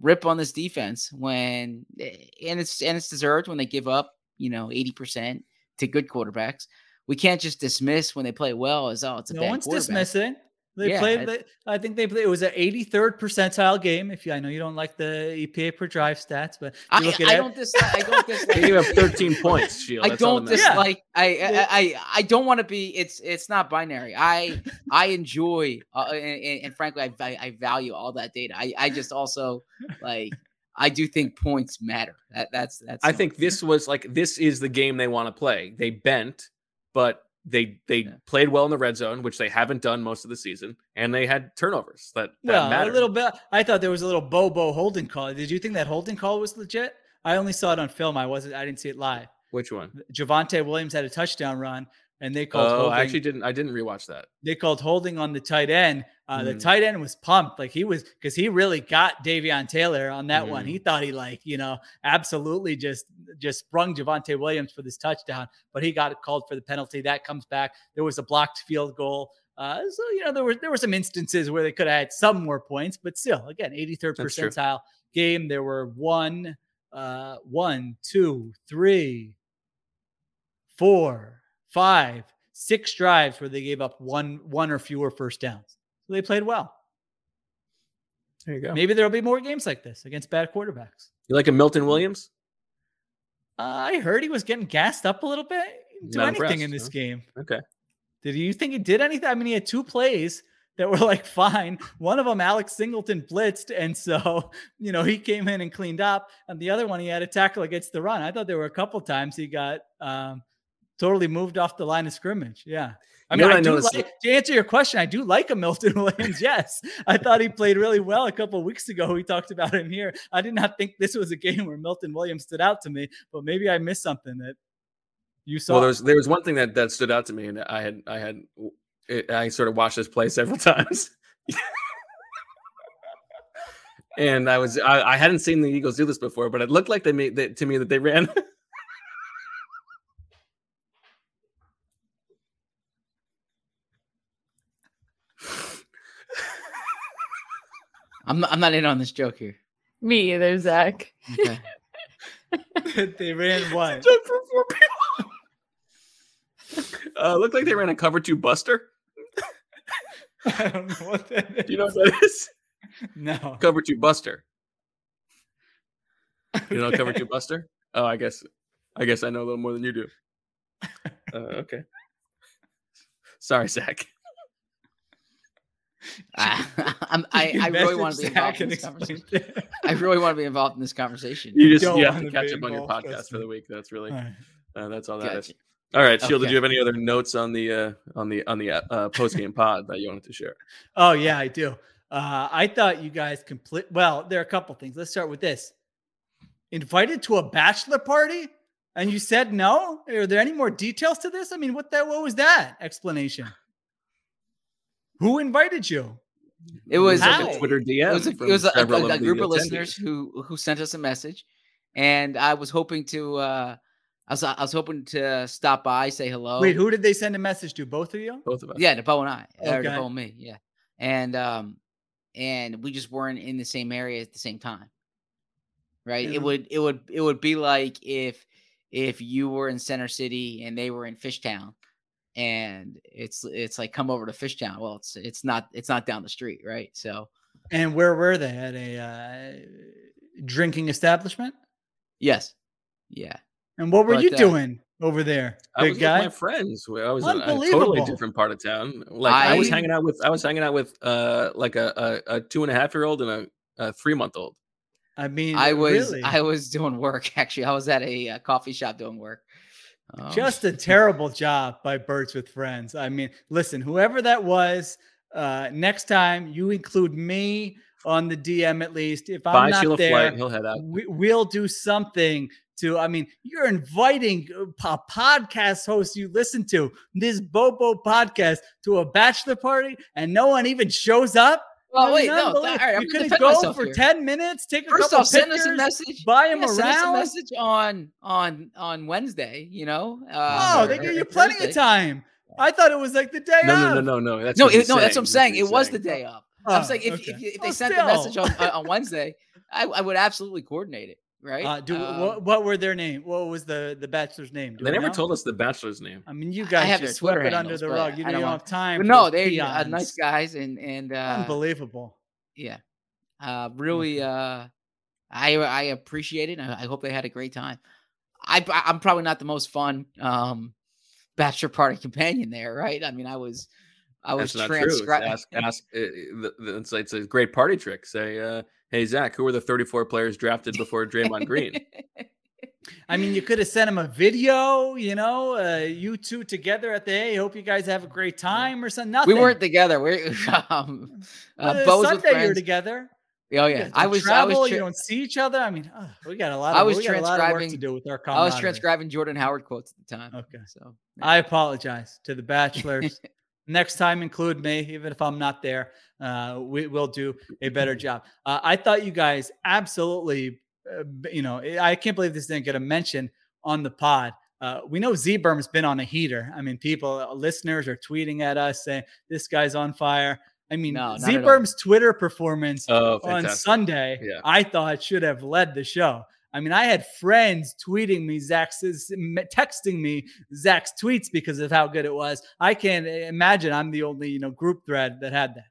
[SPEAKER 3] rip on this defense when and it's and it's deserved when they give up you know 80% to good quarterbacks we can't just dismiss when they play well as oh it's a
[SPEAKER 6] no
[SPEAKER 3] bad
[SPEAKER 6] one's dismissing. They
[SPEAKER 3] Yeah,
[SPEAKER 6] played.
[SPEAKER 3] I-
[SPEAKER 6] I think they played. It was an 83rd percentile game. If you, I know you don't like the EPA per drive stats, but you
[SPEAKER 3] I,
[SPEAKER 6] look at
[SPEAKER 3] I don't dislike. I don't dislike.
[SPEAKER 4] They gave up 13 points. Sheil.
[SPEAKER 3] I
[SPEAKER 4] That's
[SPEAKER 3] don't dislike. I,
[SPEAKER 6] Yeah.
[SPEAKER 3] I I I don't want to be. It's it's not binary. I I enjoy uh, and, and- and frankly I, I value all that data. I I just also like I do think points matter. That that's that's.
[SPEAKER 4] I think this was like this is the game they want to play. They bent, but they they
[SPEAKER 3] Yeah.
[SPEAKER 4] played well in the red zone, which they haven't done most of the season, and they had turnovers that, that
[SPEAKER 6] well,
[SPEAKER 4] matter.
[SPEAKER 6] a little bit. I thought there was a little Bobo holding call. Did you think that holding call was legit? I only saw it on film. I wasn't. I didn't see it live.
[SPEAKER 4] Which one?
[SPEAKER 6] Javonte Williams had a touchdown run, and they called
[SPEAKER 4] Oh,
[SPEAKER 6] holding.
[SPEAKER 4] I actually didn't. I didn't rewatch that.
[SPEAKER 6] they called holding on the tight end. Uh, The
[SPEAKER 4] Mm.
[SPEAKER 6] tight end was pumped, like he was, because he really got Davion Taylor on that one.
[SPEAKER 4] Mm.
[SPEAKER 6] He thought he like, you know, absolutely just just sprung Javonte Williams for this touchdown, but he got called for the penalty. That comes back. There was a blocked field goal. Uh, so you know there were there were some instances where they could have had some more points, but still, again, 83rd
[SPEAKER 4] That's true.
[SPEAKER 6] percentile game. There were one, uh, one, two, three, four, five, six drives where they gave up one one or fewer first downs. So they played well.
[SPEAKER 4] There you go.
[SPEAKER 6] Maybe there'll be more games like this against bad quarterbacks.
[SPEAKER 4] You like a Milton Williams?
[SPEAKER 6] Uh, I heard he was getting gassed up a little bit. Didn't Do
[SPEAKER 4] Not
[SPEAKER 6] anything in this
[SPEAKER 4] huh?
[SPEAKER 6] game?
[SPEAKER 4] Okay.
[SPEAKER 6] Did you think he did anything? I mean, he had two plays that were like fine. One of them, Alex Singleton blitzed, and so you know he came in and cleaned up. And the other one, he had a tackle against the run. I thought there were a couple times he got um, totally moved off the line of scrimmage. Yeah. I
[SPEAKER 4] You know
[SPEAKER 6] mean, I, do like, to answer your question, I do like a Milton Williams. Yes, I thought he played really well a couple of weeks ago. We talked about him here. I did not think this was a game where Milton Williams stood out to me, but maybe I missed something that you saw.
[SPEAKER 4] Well, there's there was one thing that that stood out to me, and I had I had it, I sort of watched this play several times. And I was I, I hadn't seen the Eagles do this before, but it looked like they made that to me that they ran
[SPEAKER 3] I'm not, I'm not in on this joke here.
[SPEAKER 7] Me either, Zach.
[SPEAKER 3] Okay.
[SPEAKER 6] they ran what?
[SPEAKER 4] Joke for four people. uh, looked like they ran a cover two buster.
[SPEAKER 6] I don't know what that is.
[SPEAKER 4] Do you know what that is?
[SPEAKER 6] No.
[SPEAKER 4] Cover two Buster. You know cover two Buster? Oh, I guess I guess I know a little more than you do. Uh, okay. Sorry, Zach.
[SPEAKER 3] I, I'm, I, I really want to be involved in this conversation. I really want to be involved in this conversation.
[SPEAKER 4] You just you have to catch up on your podcast
[SPEAKER 6] trust
[SPEAKER 4] for the week. That's really
[SPEAKER 6] Alright.
[SPEAKER 4] uh, that's all that is.
[SPEAKER 3] Gotcha.
[SPEAKER 4] All right, Sheila. Did you have any other notes on the uh, on the on the uh, post game pod that you wanted to share?
[SPEAKER 6] Oh yeah, I do. Uh, I thought you guys complete. Well, there are a couple things. Let's start with this. Invited to a bachelor party, and you said no. Are there any more details to this? I mean, what that? What was that explanation? Who invited you?
[SPEAKER 3] It was
[SPEAKER 6] How?
[SPEAKER 4] Like a Twitter DM.
[SPEAKER 3] it was a, it was a, a,
[SPEAKER 4] several
[SPEAKER 3] a
[SPEAKER 4] of
[SPEAKER 3] group of
[SPEAKER 4] attendees.
[SPEAKER 3] listeners who who sent us a message, and I was hoping to uh, I was I was hoping to stop by, say hello.
[SPEAKER 6] Wait, who did they send a message to? Both of you?
[SPEAKER 4] Both of us.
[SPEAKER 3] Yeah, Depo and I, or
[SPEAKER 6] Okay.
[SPEAKER 3] Depo and me. Yeah, and um, and we just weren't in the same area at the same time. Right? It would it would it would be like if if you were in Center City and they were in Fishtown, and it's it's like come over to Fishtown. Well, it's it's not it's not down the street, right? So
[SPEAKER 6] And where were they? At a uh, drinking establishment?
[SPEAKER 3] yes, yeah.
[SPEAKER 6] And what were
[SPEAKER 3] But,
[SPEAKER 6] you
[SPEAKER 3] uh,
[SPEAKER 6] doing over there,
[SPEAKER 4] I
[SPEAKER 6] big
[SPEAKER 4] was
[SPEAKER 6] guy?
[SPEAKER 4] with my friends. I was in a totally
[SPEAKER 6] Unbelievable.
[SPEAKER 4] different part of town. Like I, was hanging out with I was hanging out with uh like a a, a two and a half year old and a, a three month old.
[SPEAKER 6] I mean,
[SPEAKER 3] I was
[SPEAKER 6] really,
[SPEAKER 3] I was doing work actually. I was at a, uh coffee shop doing work. Um,
[SPEAKER 6] just a terrible job by Birds with Friends. I mean, listen, whoever that was, uh, next time you include me on the DM at least. If I'm
[SPEAKER 4] Buy
[SPEAKER 6] not
[SPEAKER 4] Sheila
[SPEAKER 6] there,
[SPEAKER 4] flight, he'll head out.
[SPEAKER 6] we, we'll do something to. I mean, you're inviting a podcast host you listen to this Bobo podcast to a bachelor party, and no one even shows up.
[SPEAKER 3] Well,
[SPEAKER 6] I mean,
[SPEAKER 3] wait, no,
[SPEAKER 6] unbelievable.
[SPEAKER 3] all right, I'm
[SPEAKER 6] you
[SPEAKER 3] gonna
[SPEAKER 6] couldn't go
[SPEAKER 3] myself
[SPEAKER 6] for
[SPEAKER 3] here.
[SPEAKER 6] ten minutes, take a
[SPEAKER 3] First
[SPEAKER 6] couple
[SPEAKER 3] off, send
[SPEAKER 6] pictures,
[SPEAKER 3] us a message.
[SPEAKER 6] buy him
[SPEAKER 3] Yeah, send us a
[SPEAKER 6] around.
[SPEAKER 3] message on on on Wednesday. You know. Uh,
[SPEAKER 6] Oh,
[SPEAKER 3] or-
[SPEAKER 6] they give you plenty
[SPEAKER 3] Thursday.
[SPEAKER 6] of time. I thought it was like the day
[SPEAKER 4] No, no,
[SPEAKER 6] of.
[SPEAKER 4] no, no, no. That's
[SPEAKER 3] No, it, no, that's what I'm saying.
[SPEAKER 4] That's
[SPEAKER 3] It was
[SPEAKER 4] he's
[SPEAKER 3] the
[SPEAKER 4] saying.
[SPEAKER 3] day of. I'm
[SPEAKER 6] Oh,
[SPEAKER 3] saying if,
[SPEAKER 6] okay.
[SPEAKER 3] if, if they
[SPEAKER 6] Well,
[SPEAKER 3] sent the message on, on Wednesday, I, I would absolutely coordinate it. Right?
[SPEAKER 6] Uh, do
[SPEAKER 3] Um,
[SPEAKER 6] what, what were their name? What was the the bachelor's name? Do
[SPEAKER 4] They never
[SPEAKER 6] know?
[SPEAKER 4] told us the bachelor's name.
[SPEAKER 6] I mean, you guys
[SPEAKER 3] I
[SPEAKER 6] guys
[SPEAKER 3] have
[SPEAKER 6] just
[SPEAKER 3] their Twitter
[SPEAKER 6] swept it under the rug. You
[SPEAKER 3] I
[SPEAKER 6] don't,
[SPEAKER 3] don't
[SPEAKER 6] have time.
[SPEAKER 3] No,
[SPEAKER 6] those
[SPEAKER 3] they uh, nice guys and and uh,
[SPEAKER 6] Unbelievable.
[SPEAKER 3] yeah, uh, really. Uh, I I appreciate it. I, I hope they had a great time. I I'm probably not the most fun um bachelor party companion there, right? I mean, I was I was
[SPEAKER 4] That's not true.
[SPEAKER 3] Transcribing.
[SPEAKER 4] Ask, ask. uh, the- the- It's, it's a great party trick. Say, uh, "Hey Zach, who were the 34 players drafted before Draymond Green?"
[SPEAKER 6] I mean, you could have sent him a video. You know, uh, you two together at the hey, hope you guys have a great time or something. Nothing.
[SPEAKER 3] we weren't together. We um, uh, with
[SPEAKER 6] Sunday you're together.
[SPEAKER 3] Oh
[SPEAKER 6] You
[SPEAKER 3] yeah, I was
[SPEAKER 6] travel.
[SPEAKER 3] I was
[SPEAKER 6] you
[SPEAKER 3] tra-
[SPEAKER 6] don't see each other. I mean, ugh, we got a lot. Of,
[SPEAKER 3] I was
[SPEAKER 6] we got a lot of work to
[SPEAKER 3] transcribing-
[SPEAKER 6] do with our
[SPEAKER 3] I was transcribing Jordan Howard quotes at the time.
[SPEAKER 6] Okay.
[SPEAKER 3] So
[SPEAKER 6] I apologize to the bachelors. Next time, include me, even if I'm not there. Uh, we will do a better job. Uh, I thought you guys absolutely uh, you know, I can't believe this didn't get a mention on the pod. Uh, we know Z Berm's been on a heater. I mean, people, uh, listeners are tweeting at us saying this guy's on fire. I mean,
[SPEAKER 3] No,
[SPEAKER 6] Z. Twitter performance
[SPEAKER 4] Oh,
[SPEAKER 6] on. Sunday,
[SPEAKER 4] Yeah.
[SPEAKER 6] I thought should have led the show. I mean, I had friends tweeting me Zach's, texting me Zach's tweets because of how good it was. I can't imagine I'm the only you know group thread that had that.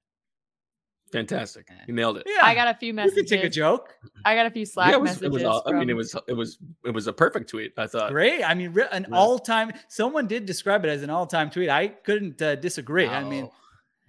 [SPEAKER 4] Fantastic. You nailed it.
[SPEAKER 6] Yeah,
[SPEAKER 7] I got a few messages.
[SPEAKER 6] you
[SPEAKER 7] messages.
[SPEAKER 6] can take a joke.
[SPEAKER 7] I got a few Slack
[SPEAKER 4] yeah, it was,
[SPEAKER 7] messages.
[SPEAKER 4] it was all, I mean, it was it was it was a perfect tweet. I thought.
[SPEAKER 6] Great. I mean, an
[SPEAKER 4] Yeah.
[SPEAKER 6] all-time. Someone did describe it as an all-time tweet. I couldn't uh, disagree. I mean,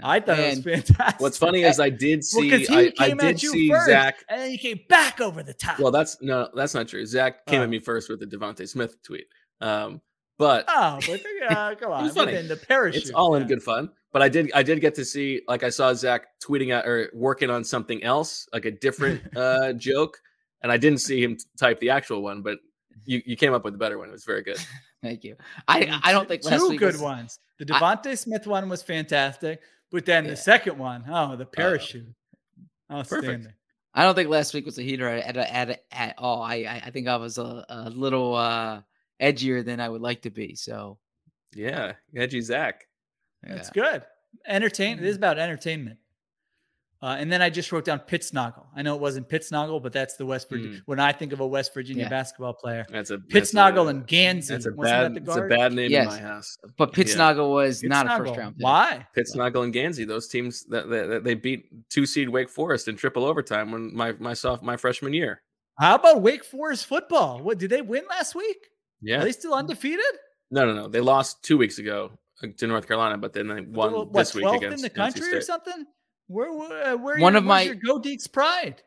[SPEAKER 6] I thought it was fantastic.
[SPEAKER 4] What's funny is I did see
[SPEAKER 6] he
[SPEAKER 4] I, I did see
[SPEAKER 6] first,
[SPEAKER 4] Zach.
[SPEAKER 6] and then you came back over the top.
[SPEAKER 4] Well, that's no, that's not true. Zach came
[SPEAKER 6] Oh.
[SPEAKER 4] at me first with the DeVonta Smith tweet. Um, but
[SPEAKER 6] oh, but uh, go on.
[SPEAKER 4] was funny.
[SPEAKER 6] The parachute.
[SPEAKER 4] it's all in good fun. But I did I did get to see like I saw Zach tweeting at or working on something else, like a different uh joke, and I didn't see him type the actual one, but you, you came up with a better one. It was very good.
[SPEAKER 3] Thank you. I I don't think
[SPEAKER 6] two good
[SPEAKER 3] was,
[SPEAKER 6] ones. The DeVonta Smith one was fantastic, but then
[SPEAKER 3] Yeah.
[SPEAKER 6] the second one, oh, the parachute, outstanding.
[SPEAKER 3] I don't think last week was a heater at at, at, at all. I, I I think I was a, a little uh edgier than I would like to be. So
[SPEAKER 4] Yeah, edgy Zach.
[SPEAKER 6] That's
[SPEAKER 3] yeah.
[SPEAKER 6] good. Entertain. It is about entertainment. Uh, and then I just wrote down Pittsnogle. I know it wasn't Pittsnogle, but that's the West Virginia.
[SPEAKER 4] Mm.
[SPEAKER 6] When I think of a West Virginia
[SPEAKER 3] Yeah.
[SPEAKER 6] basketball player,
[SPEAKER 4] That's a that's Pittsnogle
[SPEAKER 6] and Gansey.
[SPEAKER 4] That's a
[SPEAKER 6] Wasn't
[SPEAKER 4] bad.
[SPEAKER 6] that
[SPEAKER 4] It's a bad name
[SPEAKER 3] Yes.
[SPEAKER 4] in my house.
[SPEAKER 3] But
[SPEAKER 4] Yeah.
[SPEAKER 3] Pittsnogle was not a first round pick.
[SPEAKER 6] Why?
[SPEAKER 4] Pittsnogle and Gansey, those teams that, that, that they beat two seed Wake Forest in triple overtime when my my soft my freshman year.
[SPEAKER 6] How about Wake Forest football? What did they win last week?
[SPEAKER 4] Yeah,
[SPEAKER 6] Are they still undefeated?
[SPEAKER 4] no, no, no. They lost two weeks ago uh, to North Carolina, but then they won
[SPEAKER 6] what,
[SPEAKER 4] this week against
[SPEAKER 6] in the
[SPEAKER 4] NC
[SPEAKER 6] country or something? Where, where, uh, where
[SPEAKER 3] One
[SPEAKER 6] your,
[SPEAKER 3] of my-
[SPEAKER 6] your Go Deacs pride?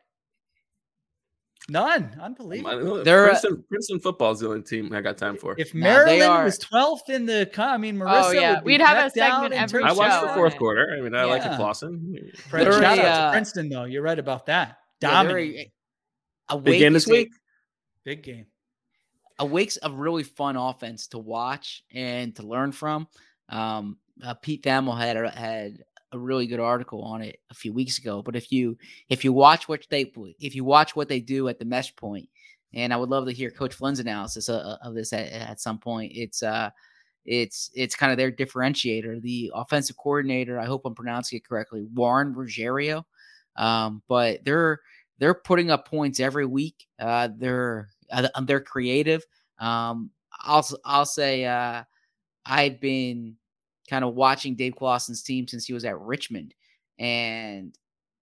[SPEAKER 6] None. Unbelievable.
[SPEAKER 3] They're, uh,
[SPEAKER 4] Princeton, Princeton football is the only team I got time for.
[SPEAKER 6] If
[SPEAKER 3] Nah, they
[SPEAKER 6] Maryland
[SPEAKER 3] are-
[SPEAKER 6] was 12th in the, I mean, Marissa.
[SPEAKER 7] Oh, yeah.
[SPEAKER 6] would
[SPEAKER 7] We'd have a
[SPEAKER 6] decked
[SPEAKER 7] segment every
[SPEAKER 4] I watched the fourth quarter. I mean, I like
[SPEAKER 6] Yeah.
[SPEAKER 4] a Clawson.
[SPEAKER 6] Fred, shout out
[SPEAKER 3] uh,
[SPEAKER 6] to Princeton, though. You're right about that. Dominant.
[SPEAKER 3] a- a
[SPEAKER 4] Big game this
[SPEAKER 3] a-
[SPEAKER 4] week.
[SPEAKER 6] Big game.
[SPEAKER 3] a Wake's a really fun offense to watch and to learn from. Um, uh, Pete Thamel had had a really good article on it a few weeks ago. But if you if you watch what they if you watch what they do at the mesh point, and I would love to hear Coach Flynn's analysis of, of this at, at some point. It's uh it's it's kind of their differentiator. The offensive coordinator, I hope I'm pronouncing it correctly, Warren Ruggiero. Um, but they're they're putting up points every week. Uh, they're uh, they're creative. Um, I'll I'll say uh, I've been kind of watching Dave Clawson's team since he was at Richmond, and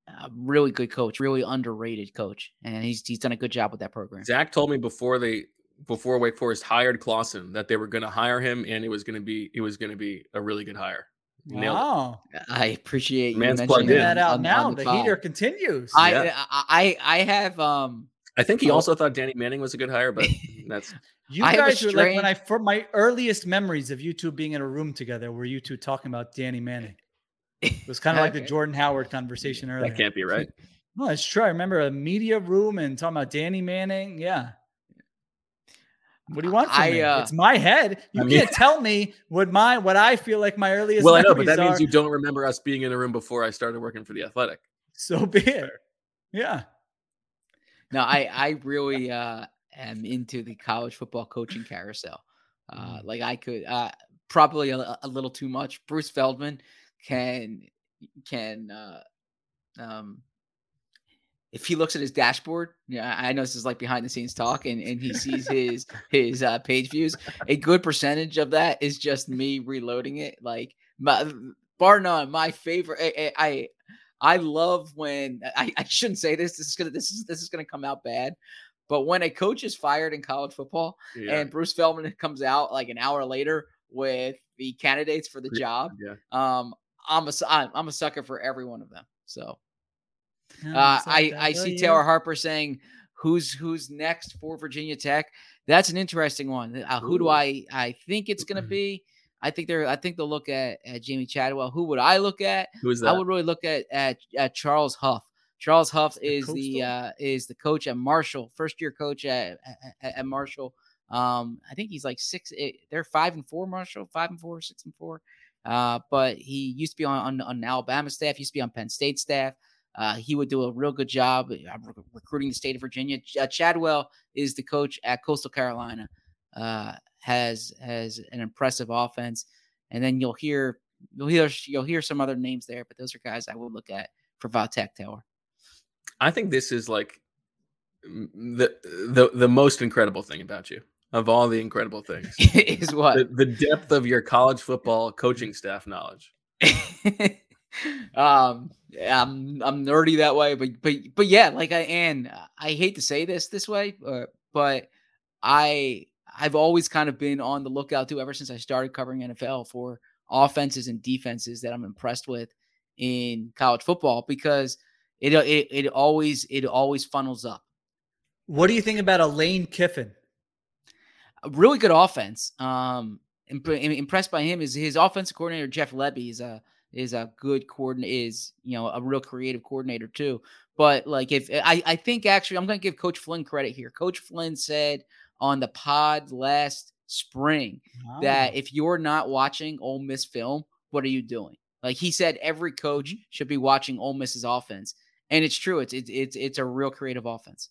[SPEAKER 3] a really good coach, really underrated coach, and he's he's done a good job with that program.
[SPEAKER 4] Zach told me before they before Wake Forest hired Clawson that they were going to hire him and it was going to be it was going to to be a really good hire. Nailed it.
[SPEAKER 6] Wow.
[SPEAKER 3] I appreciate you
[SPEAKER 4] Man's
[SPEAKER 3] mentioning
[SPEAKER 4] plugged
[SPEAKER 6] Finding that out
[SPEAKER 3] on-
[SPEAKER 6] now.
[SPEAKER 3] on
[SPEAKER 6] the
[SPEAKER 3] pod.
[SPEAKER 6] heater continues.
[SPEAKER 3] I,
[SPEAKER 4] Yeah.
[SPEAKER 3] I I I have um
[SPEAKER 4] I think he
[SPEAKER 3] Oh.
[SPEAKER 4] also thought Danny Manning was a good hire, but that's
[SPEAKER 6] you
[SPEAKER 3] I have a
[SPEAKER 6] guys were like when I for my earliest memories of you two being in a room together were you two talking about Danny Manning. It was kind of like the Jordan Howard conversation earlier.
[SPEAKER 4] that can't be right.
[SPEAKER 6] No, it's true. I remember a media room and talking about Danny Manning. Yeah. What do you want from
[SPEAKER 3] I,
[SPEAKER 6] me?
[SPEAKER 3] uh,
[SPEAKER 6] it's my head. You
[SPEAKER 4] I mean-
[SPEAKER 6] can't tell me what my what I feel like my earliest.
[SPEAKER 4] Well, I know, but
[SPEAKER 6] memories
[SPEAKER 4] that means you don't remember us being in a room before I started working for the Athletic.
[SPEAKER 6] So be it. Yeah.
[SPEAKER 3] No I I really uh am into the college football coaching carousel. Uh,
[SPEAKER 6] Mm.
[SPEAKER 3] like I could uh probably a, a little too much. Bruce Feldman can can uh um if he looks at his dashboard, yeah, I know this is like behind the scenes talk, and, and he sees his his uh, page views. A good percentage of that is just me reloading it. Like my, bar none, my favorite. I, I I love when I, I shouldn't say this. This is gonna this is this is gonna come out bad. But when a coach is fired in college football
[SPEAKER 4] Yeah.
[SPEAKER 3] and Bruce Feldman comes out like an hour later with the candidates for the
[SPEAKER 4] Yeah,
[SPEAKER 3] job,
[SPEAKER 4] yeah.
[SPEAKER 3] um, I'm a su- I'm I'm a sucker for every one of them. So
[SPEAKER 6] Yeah,
[SPEAKER 3] uh, I. I
[SPEAKER 6] Well,
[SPEAKER 3] see
[SPEAKER 6] you-
[SPEAKER 3] Taylor Harper saying who's who's next for Virginia Tech. That's an interesting one. Uh, who do I I think it's going to be? I think they're I think they'll look at, at Jamie Chadwell. Who would I look at?
[SPEAKER 4] Who is that?
[SPEAKER 3] I would really look at at, at Charles Huff. Charles Huff is the uh, is the coach at Marshall, first year coach at at, at Marshall. Um, I think he's like six. eh, They're five and four, Marshall, five and four, six and four. Uh, but he used to be on, on on Alabama staff. Used to be on Penn State staff. Uh, he would do a real good job uh, recruiting the state of Virginia. Ch- Uh, Chadwell is the coach at Coastal Carolina. Uh, has has an impressive offense, and then you'll hear you'll hear you'll hear some other names there, but those are guys I would look at for Valtech Tower.
[SPEAKER 4] I think this is like the the the most incredible thing about you of all the incredible things.
[SPEAKER 3] is what
[SPEAKER 4] the, the depth of your college football coaching staff knowledge.
[SPEAKER 3] um I'm I'm nerdy that way, but but but yeah, like I and I hate to say this this way, uh, but I I've always kind of been on the lookout too ever since I started covering NFL for offenses and defenses that I'm impressed with in college football because it it it always it always funnels up.
[SPEAKER 6] What do you think about a Lane Kiffin?
[SPEAKER 3] a really good offense. Um, imp- impressed by him is his offensive coordinator Jeff Lebby is a is a good coordinator is you know a real creative coordinator too. But like if I I think actually I'm going to give Coach Flynn credit here. Coach Flynn said on the pod last spring that if you're not watching Ole Miss film, what are you doing? Like he said, every coach should be watching Ole Miss's offense, and it's true. It's it's it's, it's a real creative offense.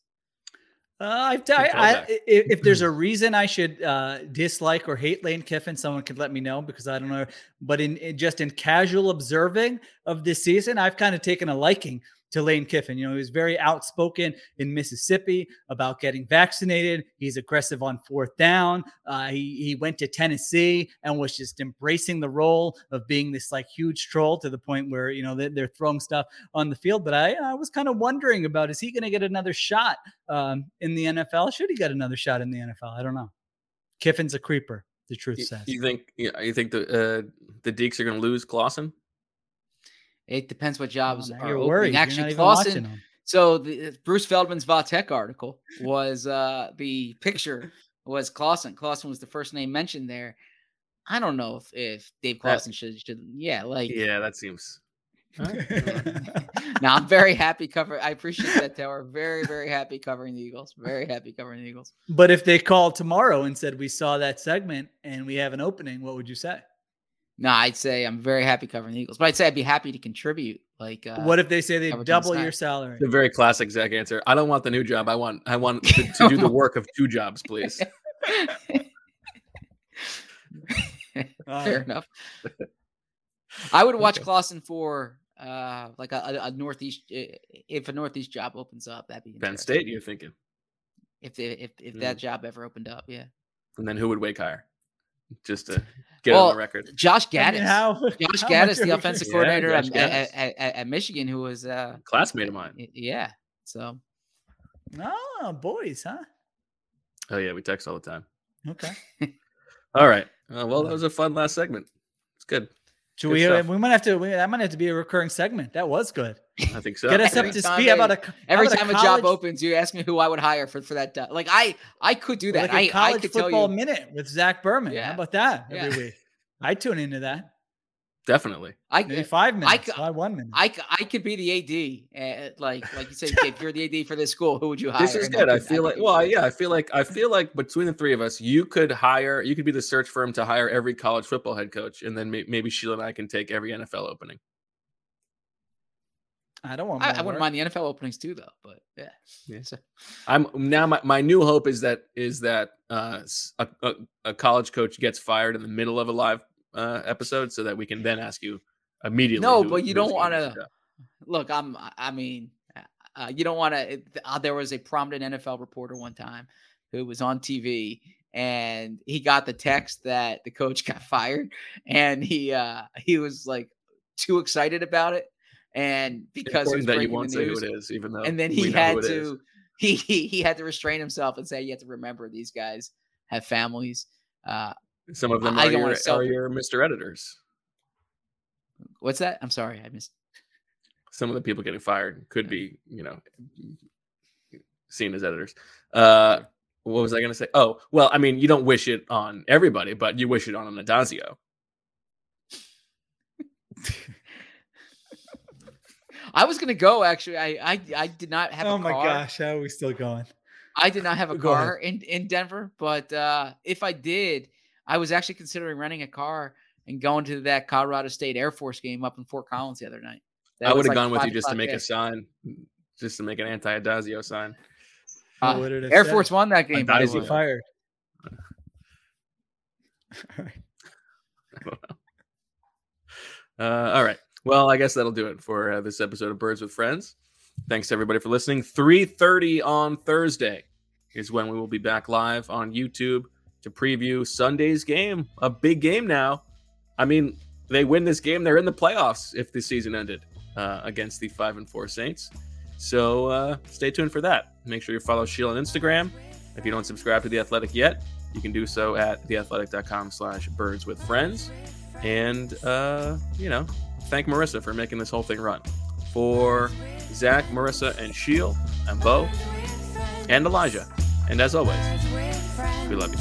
[SPEAKER 6] Uh, I've, I, I, if, if there's a reason I should uh, dislike or hate Lane Kiffin, someone could let me know because I don't know. But in, in just in casual observing of this season, I've kind of taken a liking to Lane Kiffin. You know, he was very outspoken in Mississippi about getting vaccinated. He's aggressive on fourth down. Uh, he, he went to Tennessee and was just embracing the role of being this like huge troll to the point where, you know, they're, they're throwing stuff on the field. But I, I was kind of wondering about is he going to get another shot um, in the NFL? Should he get another shot in the NFL? I don't know. Kiffin's a creeper. The truth
[SPEAKER 4] You,
[SPEAKER 6] says.
[SPEAKER 4] you think yeah, you think the uh, the Deacs are going to lose Clawson?
[SPEAKER 3] It depends what jobs
[SPEAKER 6] now
[SPEAKER 3] are
[SPEAKER 6] you're
[SPEAKER 3] opening.
[SPEAKER 6] worried. You're not
[SPEAKER 3] Actually,
[SPEAKER 6] even Clawson. them.
[SPEAKER 3] So the Bruce Feldman's Vatek article was uh the picture was Clawson. Clawson was the first name mentioned there. I don't know if, if Dave
[SPEAKER 4] That-
[SPEAKER 3] Clawson should should yeah like
[SPEAKER 4] Yeah, that seems.
[SPEAKER 3] now I'm very happy cover. I appreciate that Tower. Very very happy covering the Eagles. Very happy covering the Eagles.
[SPEAKER 6] But if they called tomorrow and said we saw that segment and we have an opening, what would you say?
[SPEAKER 3] No, I'd say I'm very happy covering the Eagles, but I'd say I'd be happy to contribute. Like uh,
[SPEAKER 6] what if they say they double your salary?
[SPEAKER 4] The very classic Zach answer. I don't want the new job. I want I want to, to do the work of two jobs, please.
[SPEAKER 6] Uh,
[SPEAKER 3] Fair enough. I would watch Clawson for uh like a, a, a northeast if a northeast job opens up. That'd be
[SPEAKER 4] Penn. State, you're thinking,
[SPEAKER 3] If they, if if
[SPEAKER 4] Mm.
[SPEAKER 3] that job ever opened up, yeah.
[SPEAKER 4] and then who would Wake hire? Just to get
[SPEAKER 3] Well,
[SPEAKER 4] on the record.
[SPEAKER 3] Josh
[SPEAKER 6] I
[SPEAKER 3] Gattis.
[SPEAKER 6] mean, how-
[SPEAKER 3] Josh
[SPEAKER 6] how Gattis,
[SPEAKER 3] the offensive
[SPEAKER 4] Yeah,
[SPEAKER 3] coordinator
[SPEAKER 4] Josh
[SPEAKER 3] at, at, at, at, at Michigan, who was uh
[SPEAKER 4] Classmate of mine.
[SPEAKER 3] yeah. So
[SPEAKER 6] Oh, boys, huh?
[SPEAKER 4] Oh yeah, we text all the time.
[SPEAKER 6] Okay.
[SPEAKER 4] All right. Uh, well, that was a fun last segment. It's good.
[SPEAKER 6] Should
[SPEAKER 4] Good
[SPEAKER 6] we? uh,
[SPEAKER 4] stuff.
[SPEAKER 6] We might have to. We, that might have to be a recurring segment. That was good.
[SPEAKER 4] I think so.
[SPEAKER 6] Get us up to speed.
[SPEAKER 3] They-
[SPEAKER 6] about a co-
[SPEAKER 3] every
[SPEAKER 6] about
[SPEAKER 3] time a,
[SPEAKER 6] college,
[SPEAKER 3] job opens, you ask me who I would hire for, for that. job. Like I I could do that.
[SPEAKER 6] like a
[SPEAKER 3] I, I
[SPEAKER 6] college
[SPEAKER 3] could tell
[SPEAKER 6] football
[SPEAKER 3] you.
[SPEAKER 6] minute with Zach Berman.
[SPEAKER 3] Yeah.
[SPEAKER 6] How about that
[SPEAKER 3] Yeah.
[SPEAKER 6] every week? I tune into that.
[SPEAKER 4] Definitely.
[SPEAKER 3] I
[SPEAKER 6] Maybe five minutes.
[SPEAKER 3] c-
[SPEAKER 6] why one minute?
[SPEAKER 3] I, c- I could be the AD. Uh, like like you said, if you're the AD for this school, who would you hire?
[SPEAKER 4] This is good. I
[SPEAKER 3] could-
[SPEAKER 4] feel like well, yeah, I feel like I feel like between the three of us, you could hire, you could be the search firm to hire every college football head coach, and then may, maybe Sheila and I can take every NFL opening.
[SPEAKER 6] I don't want.
[SPEAKER 3] I, I wouldn't mind the NFL openings too, though. But yeah,
[SPEAKER 4] Yeah.
[SPEAKER 3] So-
[SPEAKER 4] I'm now my, my new hope is that is that uh, a college coach gets fired in the middle of a live uh, episode, so that we can then ask you immediately.
[SPEAKER 3] No,
[SPEAKER 4] who-
[SPEAKER 3] but you don't want to. Look, I'm. I mean, uh, you don't want to. Uh, there was a prominent NFL reporter one time who was on TV, and he got the text that the coach got fired, and he uh he was like too excited about it, and because he
[SPEAKER 4] that you won't say
[SPEAKER 3] news,
[SPEAKER 4] who it is, even though
[SPEAKER 3] and then he had
[SPEAKER 4] who it is.
[SPEAKER 3] to he, he he had to restrain himself and say you have to remember these guys have families. Uh,
[SPEAKER 4] Some of them
[SPEAKER 3] I
[SPEAKER 4] are
[SPEAKER 3] don't
[SPEAKER 4] your, are your Mr. Editors.
[SPEAKER 3] what's that? I'm sorry, I missed.
[SPEAKER 4] Some of the people getting fired could be, you know, seen as editors. Uh, what was I going to say? Oh, well, I mean, you don't wish it on everybody, but you wish it on an Addazio.
[SPEAKER 3] I was gonna go actually. I I, I did not have a Oh
[SPEAKER 6] my
[SPEAKER 3] car.
[SPEAKER 6] gosh, how are we still going?
[SPEAKER 3] I did not have a
[SPEAKER 6] Go ahead.
[SPEAKER 3] car in, in Denver, but uh, if I did, I was actually considering renting a car and going to that Colorado State Air Force game up in Fort Collins the other night. That
[SPEAKER 4] I would have
[SPEAKER 3] like
[SPEAKER 4] gone with you just to make
[SPEAKER 3] day.
[SPEAKER 4] a sign, just to make an anti Addazio sign.
[SPEAKER 3] Uh,
[SPEAKER 6] What did it
[SPEAKER 3] Air
[SPEAKER 6] say?
[SPEAKER 3] Force won that game. by the
[SPEAKER 6] Is he
[SPEAKER 3] way.
[SPEAKER 6] fired?
[SPEAKER 4] Uh, all right. Well, I guess that'll do it for uh, this episode of Birds with Friends. Thanks everybody for listening. 3:30 on Thursday is when we will be back live on YouTube to preview Sunday's game. A big game now. I mean, they win this game, they're in the playoffs if the season ended uh, against the five and four Saints. So uh, stay tuned for that. Make sure you follow Sheila on Instagram. If you don't subscribe to The Athletic yet, you can do so at theathletic.com slash birds with friends. And, uh, you know, thank Marissa for making this whole thing run. For Zach, Marissa, and Sheil, and Bo, and Elijah. And as always, we love you.